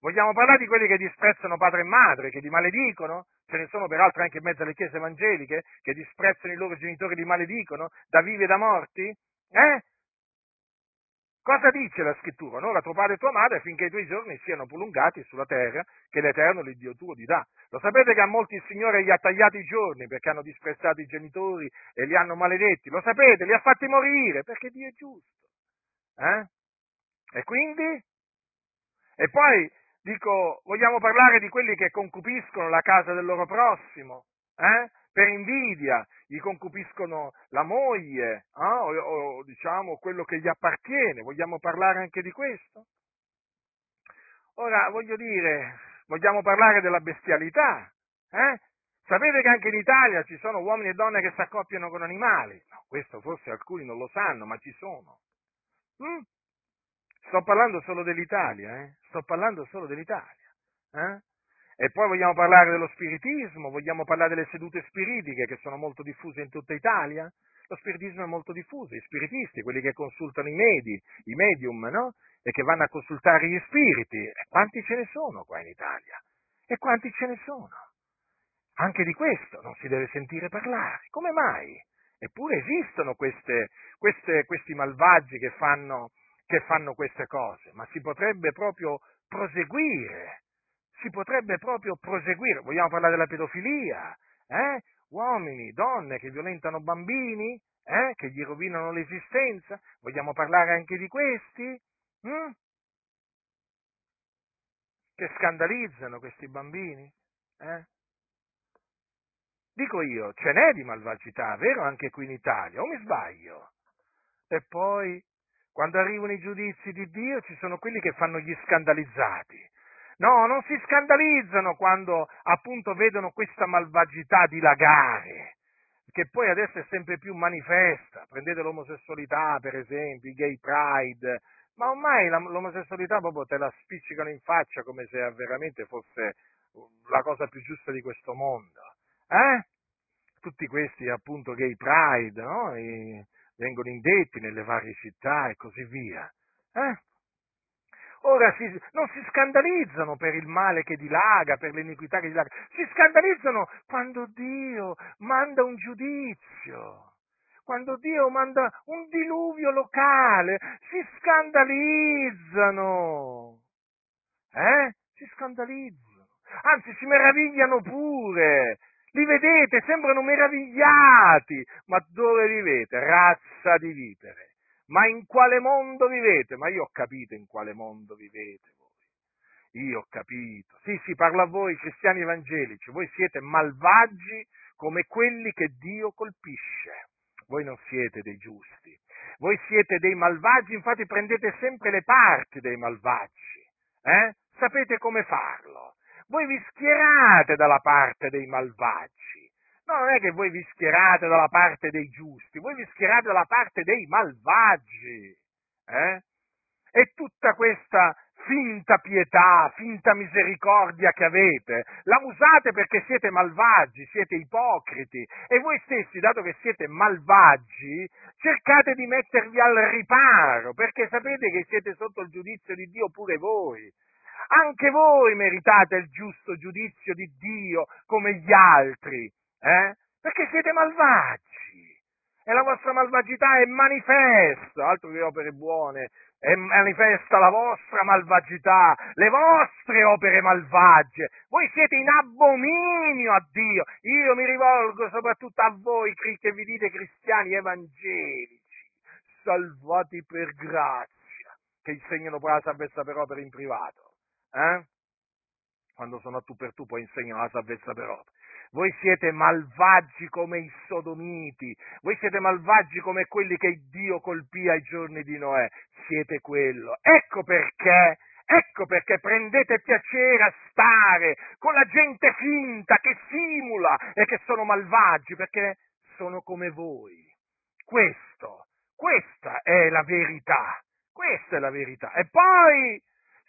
Vogliamo parlare di quelli che disprezzano padre e madre, che li maledicono? Ce ne sono peraltro anche in mezzo alle chiese evangeliche che disprezzano i loro genitori, li maledicono, da vivi e da morti? Eh? Cosa dice la scrittura? Onora tuo padre e tua madre finché i tuoi giorni siano prolungati sulla terra che l'Eterno, l'Iddio tuo, ti dà. Lo sapete che a molti il Signore gli ha tagliato i giorni perché hanno disprezzato i genitori e li hanno maledetti? Lo sapete? Li ha fatti morire perché Dio è giusto. Eh? E quindi? E poi dico, vogliamo parlare di quelli che concupiscono la casa del loro prossimo, eh? Per invidia, gli concupiscono la moglie, eh? o, o, diciamo quello che gli appartiene, vogliamo parlare anche di questo? Ora, voglio dire, vogliamo parlare della bestialità, eh? Sapete che anche in Italia ci sono uomini e donne che si accoppiano con animali? No, questo forse alcuni non lo sanno, ma ci sono. Mm? Sto parlando solo dell'Italia, eh? sto parlando solo dell'Italia. Eh? E poi vogliamo parlare dello spiritismo, vogliamo parlare delle sedute spiritiche che sono molto diffuse in tutta Italia. Lo spiritismo è molto diffuso, i spiritisti, quelli che consultano i medi, i medium, no? E che vanno a consultare gli spiriti. Quanti ce ne sono qua in Italia? E quanti ce ne sono? Anche di questo non si deve sentire parlare. Come mai? Eppure esistono queste, queste, questi malvagi che fanno, che fanno queste cose, ma si potrebbe proprio proseguire, si potrebbe proprio proseguire. Vogliamo parlare della pedofilia, eh? Uomini, donne che violentano bambini, eh? che gli rovinano l'esistenza. Vogliamo parlare anche di questi? Mm? Che scandalizzano questi bambini? Eh? Dico io, ce n'è di malvagità, vero? Anche qui in Italia, o mi sbaglio? E poi quando arrivano i giudizi di Dio ci sono quelli che fanno gli scandalizzati. No, non si scandalizzano quando appunto vedono questa malvagità dilagare, che poi adesso è sempre più manifesta. Prendete l'omosessualità, per esempio, i gay pride, ma ormai l'omosessualità proprio te la spiccicano in faccia come se veramente fosse la cosa più giusta di questo mondo. Eh? Tutti questi appunto gay pride, no? Vengono indetti nelle varie città e così via. Eh? Ora si, non si scandalizzano per il male che dilaga, per l'iniquità che dilaga, si scandalizzano quando Dio manda un giudizio, quando Dio manda un diluvio locale, si scandalizzano, eh? Si scandalizzano, anzi si meravigliano pure, li vedete, sembrano meravigliati, ma dove vivete? Razza di vipere. Ma in quale mondo vivete? Ma io ho capito in quale mondo vivete voi. Io ho capito. Sì, sì, parlo a voi cristiani evangelici. Voi siete malvagi come quelli che Dio colpisce. Voi non siete dei giusti. Voi siete dei malvagi, infatti prendete sempre le parti dei malvagi. Eh? Sapete come farlo voi vi schierate dalla parte dei malvagi. No, non è che voi vi schierate dalla parte dei giusti, voi vi schierate dalla parte dei malvagi. Eh? E tutta questa finta pietà, finta misericordia che avete, la usate perché siete malvagi, siete ipocriti e voi stessi, dato che siete malvagi, cercate di mettervi al riparo perché sapete che siete sotto il giudizio di Dio pure voi. Anche voi meritate il giusto giudizio di Dio come gli altri, eh? Perché siete malvagi e la vostra malvagità è manifesta, altro che opere buone, è manifesta la vostra malvagità, le vostre opere malvagie. Voi siete in abominio a Dio. Io mi rivolgo soprattutto a voi che vi dite cristiani evangelici, salvati per grazia, che insegnano poi la salvezza per opere in privato eh? quando sono a tu per tu poi insegnano la salvezza per opera. Voi siete malvagi come i sodomiti, voi siete malvagi come quelli che Dio colpì ai giorni di Noè, siete quello. Ecco perché, Ecco perché prendete piacere a stare con la gente finta che simula e che sono malvagi, perché sono come voi. Questo, questa è la verità, questa è la verità. E poi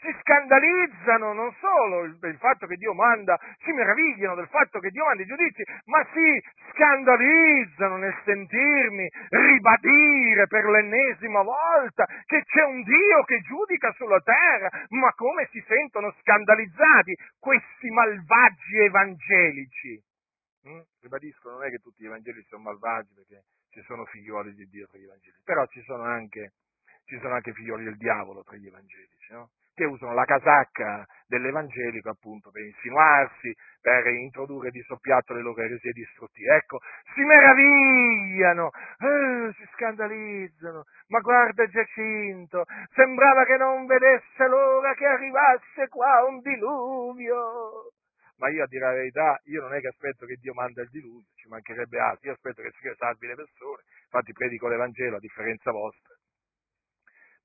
si scandalizzano non solo il, il, fatto che Dio manda, si meravigliano del fatto che Dio manda i giudizi, ma si scandalizzano nel sentirmi ribadire per l'ennesima volta che c'è un Dio che giudica sulla terra, ma come si sentono scandalizzati questi malvagi evangelici. Mm? Ribadisco, non è che tutti gli evangelici sono malvagi perché ci sono figlioli di Dio tra gli evangelici, però ci sono anche, ci sono anche figlioli del diavolo tra gli evangelici, no? Che usano la casacca dell'evangelico appunto per insinuarsi, per introdurre di soppiatto le loro eresie distruttive. Ecco, si meravigliano, eh, si scandalizzano, ma guarda Giacinto, sembrava che non vedesse l'ora che arrivasse qua un diluvio. Ma io a dire la verità, io non è che aspetto che Dio manda il diluvio, ci mancherebbe altro, io aspetto che si salvi le persone, infatti predico l'Evangelo a differenza vostra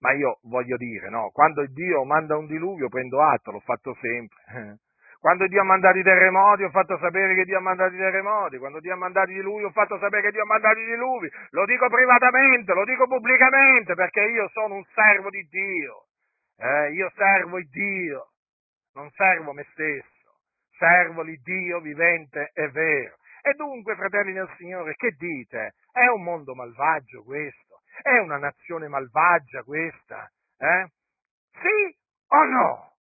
ma io voglio dire, no, quando Dio manda un diluvio prendo atto, l'ho fatto sempre. Quando Dio ha mandato i terremoti ho fatto sapere che Dio ha mandato i terremoti, quando Dio ha mandato i diluvi ho fatto sapere che Dio ha mandato i diluvi, lo dico privatamente, lo dico pubblicamente perché io sono un servo di Dio, eh, io servo il Dio, non servo me stesso, servo l'Iddio vivente e vero. E dunque, fratelli del Signore, che dite? È un mondo malvagio questo? È una nazione malvagia questa? Eh? Sì o no?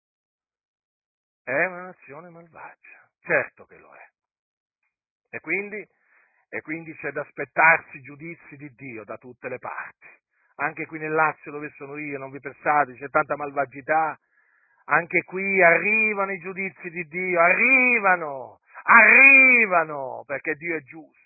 È una nazione malvagia, certo che lo è. E quindi, e quindi c'è da aspettarsi giudizi di Dio da tutte le parti. Anche qui nel Lazio dove sono io, non vi pensate, c'è tanta malvagità. Anche qui arrivano i giudizi di Dio, arrivano, arrivano, perché Dio è giusto.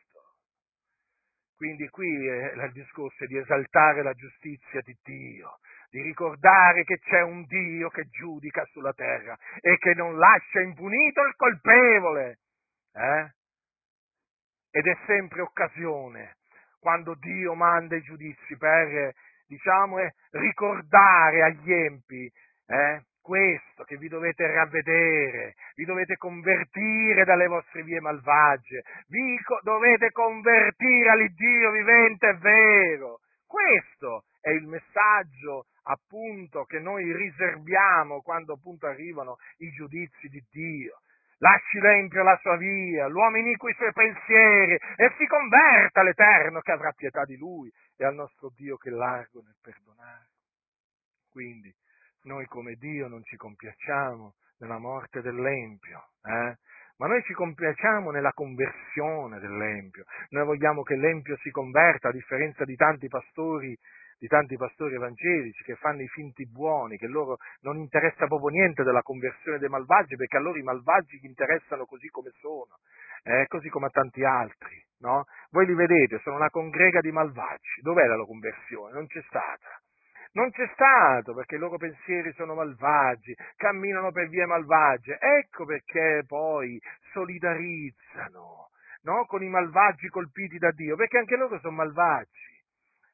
Quindi qui il discorso è di esaltare la giustizia di Dio, di ricordare che c'è un Dio che giudica sulla terra e che non lascia impunito il colpevole. Eh? Ed è sempre occasione, quando Dio manda i giudizi per, diciamo, ricordare agli empi eh, questo, che vi dovete ravvedere, vi dovete convertire dalle vostre vie malvagie, vi co- dovete convertire all'Iddio vivente e vero. Questo è il messaggio appunto che noi riserviamo quando appunto arrivano i giudizi di Dio. Lasci l'empio la sua via, l'uomo iniqui i suoi pensieri e si converta all'Eterno che avrà pietà di lui e al nostro Dio che è largo nel perdonare. Quindi noi come Dio non ci compiacciamo nella morte dell'Empio, eh? ma noi ci compiacciamo nella conversione dell'Empio. Noi vogliamo che l'Empio si converta, a differenza di tanti pastori, di tanti pastori evangelici che fanno i finti buoni, che loro non interessa proprio niente della conversione dei malvagi, perché a loro i malvagi gli interessano così come sono, eh? così come a tanti altri. No? Voi li vedete, sono una congrega di malvagi. Dov'è la loro conversione? Non c'è stata. Non c'è stato perché i loro pensieri sono malvagi, camminano per vie malvagie. Ecco perché poi solidarizzano no? con i malvagi colpiti da Dio, perché anche loro sono malvagi.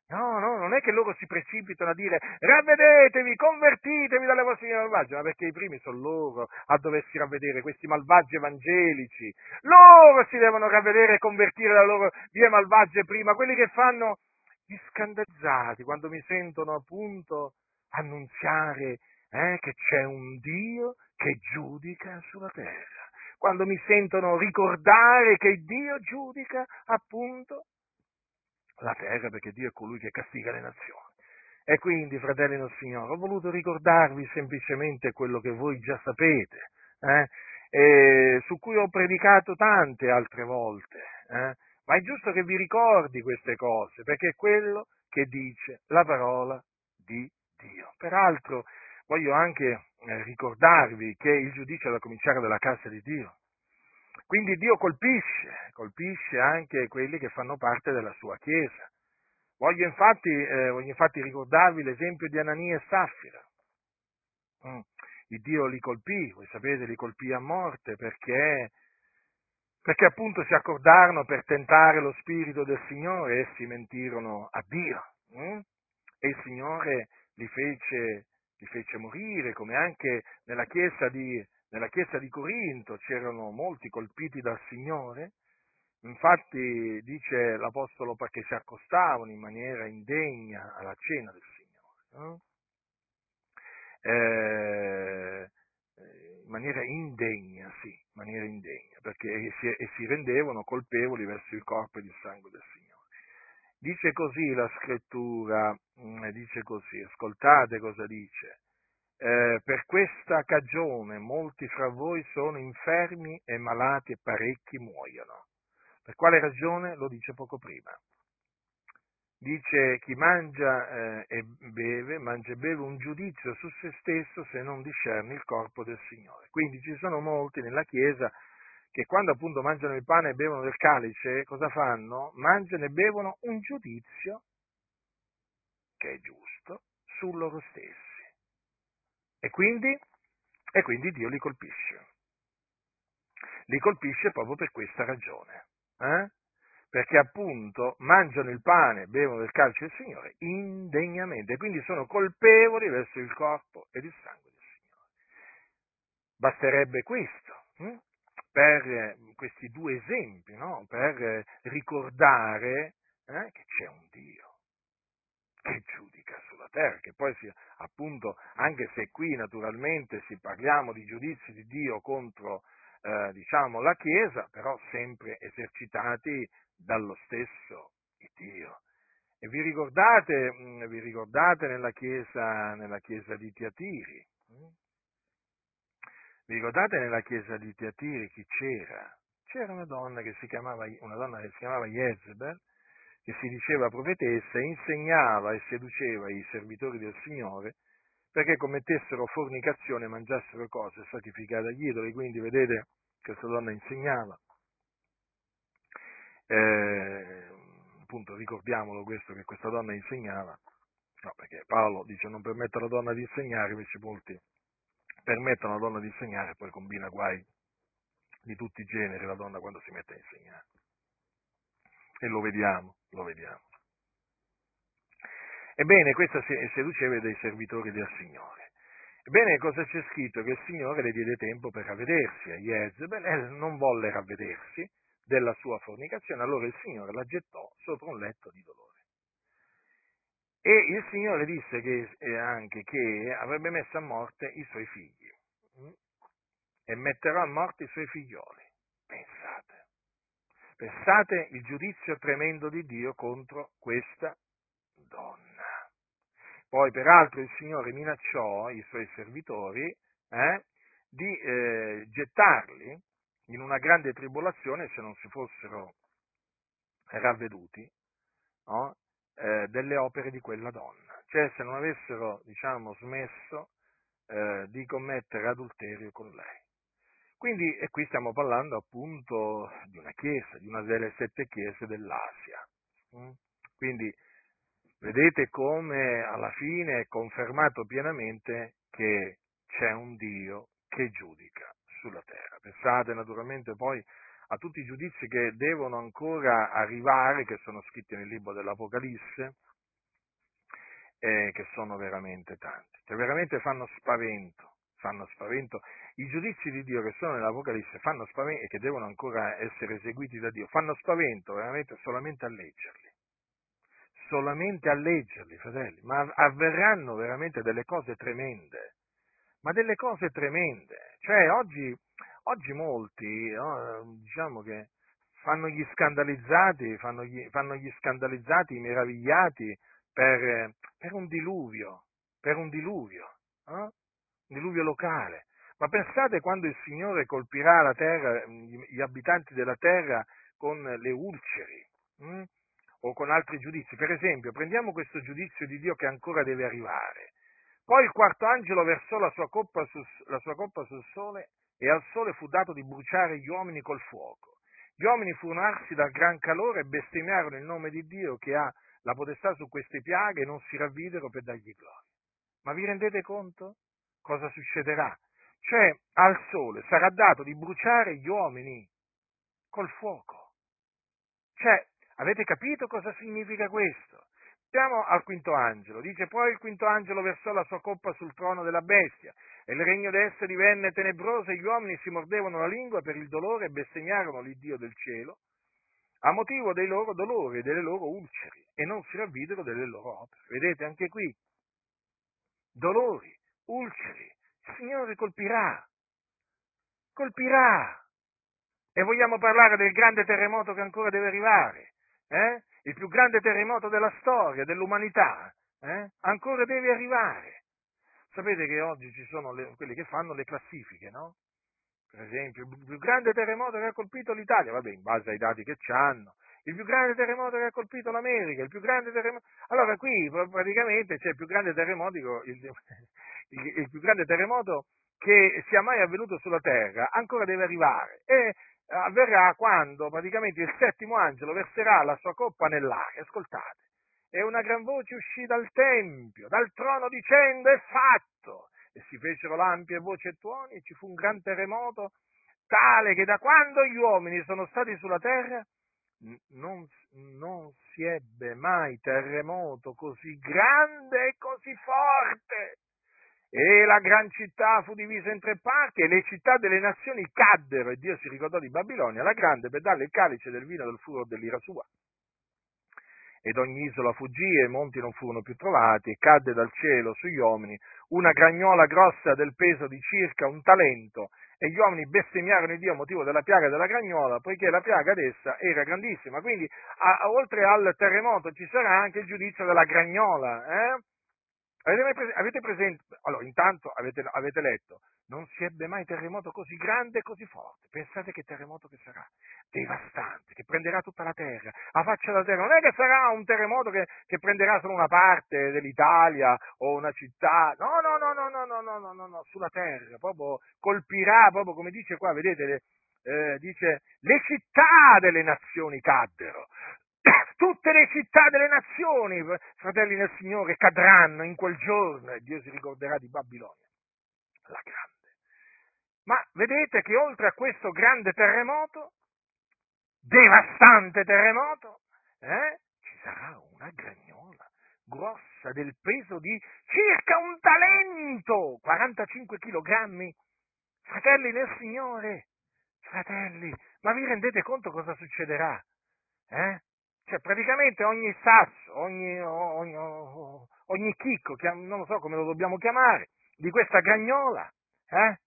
No, no, non è che loro si precipitano a dire ravvedetevi, convertitevi dalle vostre malvagie, ma perché i primi sono loro a doversi ravvedere, questi malvagi evangelici. Loro si devono ravvedere e convertire dalle loro vie malvagie prima, quelli che fanno gli scandalizzati quando mi sentono appunto annunziare eh, che c'è un Dio che giudica sulla terra, quando mi sentono ricordare che Dio giudica appunto la terra perché Dio è colui che castiga le nazioni. E quindi, fratelli del Signore, ho voluto ricordarvi semplicemente quello che voi già sapete, eh, su cui ho predicato tante altre volte. Eh, ma è giusto che vi ricordi queste cose, perché è quello che dice la parola di Dio. Peraltro voglio anche eh, ricordarvi che il giudizio è da cominciare dalla casa di Dio. Quindi Dio colpisce, colpisce anche quelli che fanno parte della sua Chiesa. Voglio infatti, eh, voglio infatti ricordarvi l'esempio di Anania e Saffira. Mm. Il Dio li colpì, voi sapete, li colpì a morte perché perché appunto si accordarono per tentare lo Spirito del Signore, essi mentirono a Dio. Hm? E il Signore li fece li fece morire, come anche nella chiesa di, nella chiesa di Corinto c'erano molti colpiti dal Signore. Infatti dice l'Apostolo perché si accostavano in maniera indegna alla cena del Signore. No? Eh, in maniera indegna, sì, maniera indegna, perché si, e si rendevano colpevoli verso il corpo e il sangue del Signore. Dice così la scrittura, mm, dice così, ascoltate cosa dice. Eh, per questa cagione molti fra voi sono infermi e malati e parecchi muoiono. Per quale ragione? Lo dice poco prima. Dice chi mangia eh, e beve, mangia e beve un giudizio su se stesso se non discerne il corpo del Signore. Quindi ci sono molti nella Chiesa che quando appunto mangiano il pane e bevono del calice, cosa fanno? Mangiano e bevono un giudizio che è giusto su loro stessi. E quindi, e quindi Dio li colpisce. Li colpisce proprio per questa ragione. Eh? Perché appunto mangiano il pane bevono del calice del Signore indegnamente quindi sono colpevoli verso il corpo ed il sangue del Signore. Basterebbe questo. Hm? per eh, questi due esempi, no? per eh, ricordare eh, che c'è un Dio che giudica sulla terra, che poi si, appunto, anche se qui naturalmente si parliamo di giudizi di Dio contro eh, diciamo, la Chiesa, però sempre esercitati dallo stesso Dio. E vi ricordate, mm, vi ricordate nella, chiesa, nella chiesa di Tiatiri? Hm? Vi ricordate nella chiesa di Teatiri chi c'era? C'era una donna che si chiamava, una donna che si chiamava Jezebel, che si diceva profetessa, e insegnava e seduceva i servitori del Signore perché commettessero fornicazione e mangiassero cose sacrificate agli idoli. Quindi vedete, questa donna insegnava. Eh, appunto ricordiamolo questo che questa donna insegnava, no, perché Paolo dice non permette alla donna di insegnare, invece molti permette a una donna di insegnare e poi combina guai di tutti i generi la donna quando si mette a insegnare. E lo vediamo, lo vediamo. Ebbene, questa seduceva dei servitori del Signore. Ebbene, cosa c'è scritto? Che il Signore le diede tempo per ravvedersi a Jezebel e non volle ravvedersi della sua fornicazione, allora il Signore la gettò sopra un letto di dolore. E il Signore disse che, eh, anche che avrebbe messo a morte i suoi figli? Mm? e metterà a morte i suoi figlioli. Pensate, pensate il giudizio tremendo di Dio contro questa donna. Poi peraltro il Signore minacciò i suoi servitori eh, di eh, gettarli in una grande tribolazione se non si fossero ravveduti no? eh, delle opere di quella donna, cioè se non avessero, diciamo, smesso eh, di commettere adulterio con lei. Quindi, e qui stiamo parlando appunto di una chiesa, di una delle sette chiese dell'Asia. Mm? Quindi vedete come alla fine è confermato pienamente che c'è un Dio che giudica sulla terra. Pensate naturalmente poi a tutti i giudizi che devono ancora arrivare, che sono scritti nel libro dell'Apocalisse, eh, che sono veramente tanti, che veramente fanno spavento, fanno spavento. I giudizi di Dio che sono nell'Apocalisse fanno spavento e che devono ancora essere eseguiti da Dio, fanno spavento veramente solamente a leggerli. Solamente a leggerli, fratelli, ma avverranno veramente delle cose tremende, ma delle cose tremende. Cioè, oggi Oggi molti, diciamo che fanno gli scandalizzati, fanno gli, fanno gli scandalizzati, meravigliati per, per, un diluvio, per un diluvio, eh? un diluvio locale. Ma pensate quando il Signore colpirà la terra, gli abitanti della terra con le ulceri hm? o con altri giudizi. Per esempio, prendiamo questo giudizio di Dio che ancora deve arrivare. Poi il quarto angelo versò la sua coppa, su, la sua coppa sul sole e al sole fu dato di bruciare gli uomini col fuoco. Gli uomini furono arsi dal gran calore e bestemmiarono il nome di Dio che ha la potestà su queste piaghe e non si ravvidero per dargli gloria. Ma vi rendete conto cosa succederà? Cioè al sole sarà dato di bruciare gli uomini col fuoco. Cioè, avete capito cosa significa questo? Siamo al quinto angelo. Dice poi il quinto angelo versò la sua coppa sul trono della bestia e il regno d'essa divenne tenebroso e gli uomini si mordevano la lingua per il dolore e bestemmiarono l'Iddio del cielo a motivo dei loro dolori e delle loro ulceri e non si ravvidero delle loro opere. Vedete anche qui, dolori, ulceri, il Signore colpirà, colpirà. E vogliamo parlare del grande terremoto che ancora deve arrivare, eh? Il più grande terremoto della storia, dell'umanità, eh? ancora deve arrivare. Sapete che oggi ci sono le, quelli che fanno le classifiche, no? Per esempio, il più grande terremoto che ha colpito l'Italia, vabbè, in base ai dati che ci hanno, il più grande terremoto che ha colpito l'America, il più grande terremoto... Allora qui praticamente c'è il più grande terremoto, il, il, il più grande terremoto che sia mai avvenuto sulla Terra, ancora deve arrivare e avverrà quando praticamente il settimo angelo verserà la sua coppa nell'aria. Ascoltate, e una gran voce uscì dal Tempio, dal trono dicendo è fatto. E si fecero lampi e voci e tuoni e ci fu un gran terremoto tale che da quando gli uomini sono stati sulla terra non, non si ebbe mai terremoto così grande e così forte e la gran città fu divisa in tre parti e le città delle nazioni caddero e Dio si ricordò di Babilonia, la grande, per darle il calice del vino del furore dell'ira sua. Ed ogni isola fuggì e i monti non furono più trovati e cadde dal cielo sugli uomini una gragnola grossa del peso di circa un talento e gli uomini bestemmiarono il Dio a motivo della piaga della gragnola, poiché la piaga d'essa era grandissima. Quindi, a, a, oltre al terremoto, ci sarà anche il giudizio della gragnola. Eh? Avete, prese- avete presente? Allora, intanto avete, avete, letto, non si ebbe mai terremoto così grande e così forte. Pensate che terremoto che sarà? Devastante, che prenderà tutta la terra, a faccia della terra. Non è che sarà un terremoto che, che prenderà solo una parte dell'Italia o una città. No, no, no, no, no, no, no, no, no, no, sulla terra, proprio colpirà, proprio come dice qua, vedete, eh, dice, le città delle nazioni caddero, tutte le città delle nazioni, fratelli del Signore, cadranno in quel giorno e Dio si ricorderà di Babilonia, la grande. Ma vedete che oltre a questo grande terremoto, devastante terremoto, eh, ci sarà una gragnola grossa del peso di circa un talento, 45 kg. Fratelli del Signore, fratelli, ma vi rendete conto cosa succederà? Eh? Cioè, praticamente ogni sasso, ogni, ogni, ogni chicco, non lo so come lo dobbiamo chiamare, di questa gragnola, eh,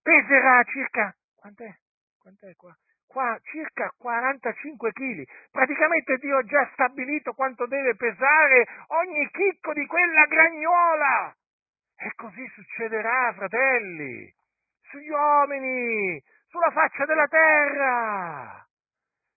peserà circa, quant'è? Quant'è qua? Qua, circa 45 kg. Praticamente Dio ha già stabilito quanto deve pesare ogni chicco di quella gragnola. E così succederà, fratelli, sugli uomini, sulla faccia della terra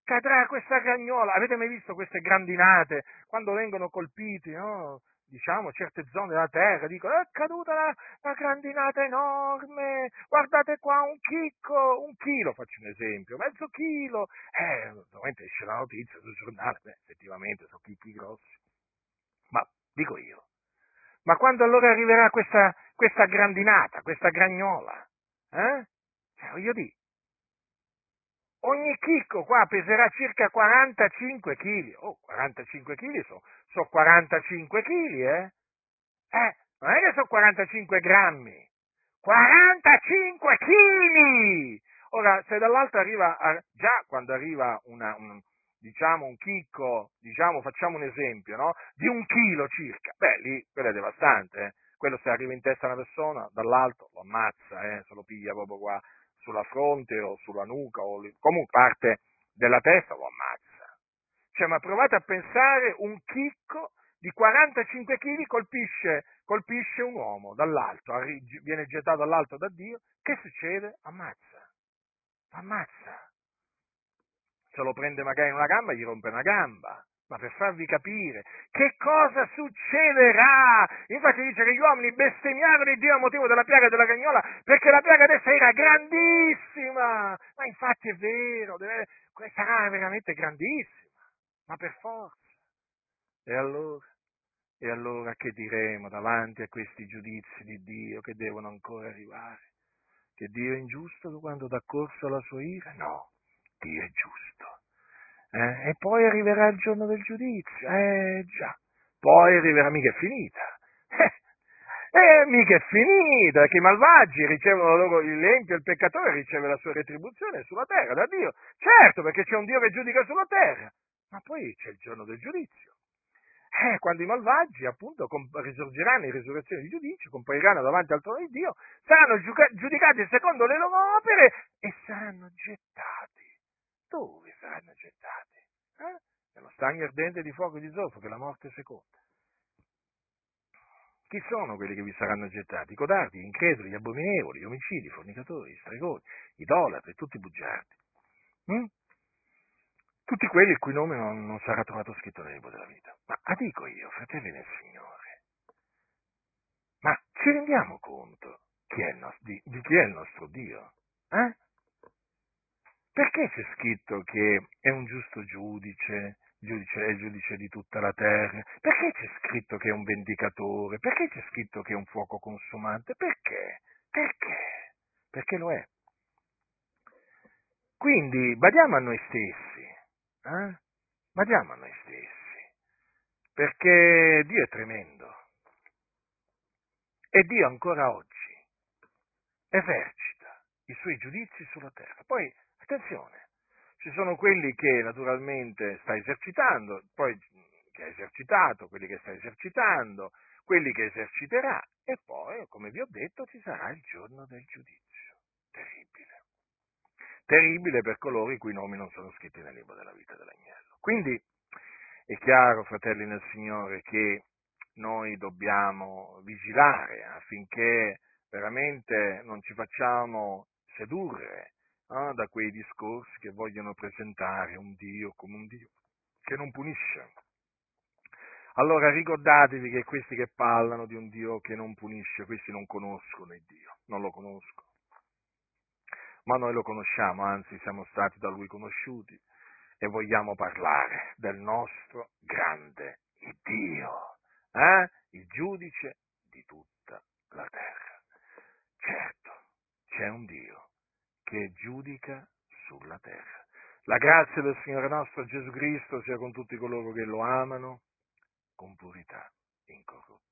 cadrà questa cagnola. Avete mai visto queste grandinate quando vengono colpiti, no? diciamo, certe zone della terra, dicono è caduta una, una, grandinata enorme, guardate qua un chicco, un chilo, faccio un esempio, mezzo chilo, eh, ovviamente esce la notizia sul giornale, beh, effettivamente sono chicchi grossi, ma dico io, ma quando allora arriverà questa, questa grandinata, questa gragnola, eh? Cioè, voglio dire, ogni chicco qua peserà circa 45 kg. Oh, 45 kg sono so 45 kg, eh? Eh, non è che sono 45 grammi. 45 kg! Ora, se dall'alto arriva, già quando arriva una, un, diciamo, un chicco, diciamo, facciamo un esempio, no? Di un chilo circa, beh, lì, quello è devastante, eh? Quello se arriva in testa una persona, dall'alto, lo ammazza, eh? Se lo piglia proprio qua sulla fronte o sulla nuca o comunque parte della testa lo ammazza. Cioè, ma provate a pensare un chicco di 45 kg colpisce, colpisce un uomo dall'alto, viene gettato dall'alto da Dio, che succede? Ammazza. Ammazza. Se lo prende magari in una gamba, gli rompe una gamba ma per farvi capire che cosa succederà. Infatti dice che gli uomini bestemmiarono Dio a motivo della piaga della cagnola, perché la piaga adesso era grandissima. Ma infatti è vero, deve, sarà veramente grandissima, ma per forza. E allora? E allora che diremo davanti a questi giudizi di Dio che devono ancora arrivare? Che Dio è ingiusto quando dà corso alla sua ira? No, Dio è giusto eh? E poi arriverà il giorno del giudizio, eh già, poi arriverà mica è finita. Eh, mica è finita, che i malvagi ricevono loro, l'empio, il peccatore riceve la sua retribuzione sulla terra da Dio. Certo, perché c'è un Dio che giudica sulla terra, ma poi c'è il giorno del giudizio. Eh, quando i malvagi, appunto, risorgeranno in risurrezione di giudizio, compariranno davanti al trono di Dio, saranno giudicati secondo le loro opere e saranno gettati. Dove saranno gettati? Eh? Nello stagno ardente di fuoco e di zolfo, che è la morte seconda. Chi sono quelli che vi saranno gettati? I codardi, gli increduli, gli abominevoli, gli omicidi, i fornicatori, gli stregoni, i idolatri, tutti i bugiardi. Mm? Tutti quelli il cui nome non, non sarà trovato scritto nel libro della vita. Ma ah, dico io, fratelli nel Signore, ma ci rendiamo conto chi no, di, di, chi è il nostro Dio? Eh? Perché c'è scritto che è un giusto giudice, giudice, è il giudice di tutta la terra? Perché c'è scritto che è un vendicatore? Perché c'è scritto che è un fuoco consumante? Perché? Perché? Perché lo è. Quindi badiamo a noi stessi, eh? badiamo a noi stessi, perché Dio è tremendo e Dio ancora oggi esercita i suoi giudizi sulla terra. Poi, attenzione, ci sono quelli che naturalmente sta esercitando, poi che ha esercitato, quelli che sta esercitando, quelli che eserciterà e poi, come vi ho detto, ci sarà il giorno del giudizio. Terribile. Terribile per coloro i cui nomi non sono scritti nel libro della vita dell'agnello. Quindi è chiaro, fratelli nel Signore, che noi dobbiamo vigilare affinché veramente non ci facciamo sedurre ah, da quei discorsi che vogliono presentare un Dio come un Dio che non punisce. Allora ricordatevi che questi che parlano di un Dio che non punisce, questi non conoscono il Dio, non lo conoscono. Ma noi lo conosciamo, anzi siamo stati da Lui conosciuti e vogliamo parlare del nostro grande Dio, eh? il giudice di tutta la terra. Certo, c'è un Dio che giudica sulla terra. La grazia del Signore nostro Gesù Cristo sia con tutti coloro che lo amano con purità incorrotta.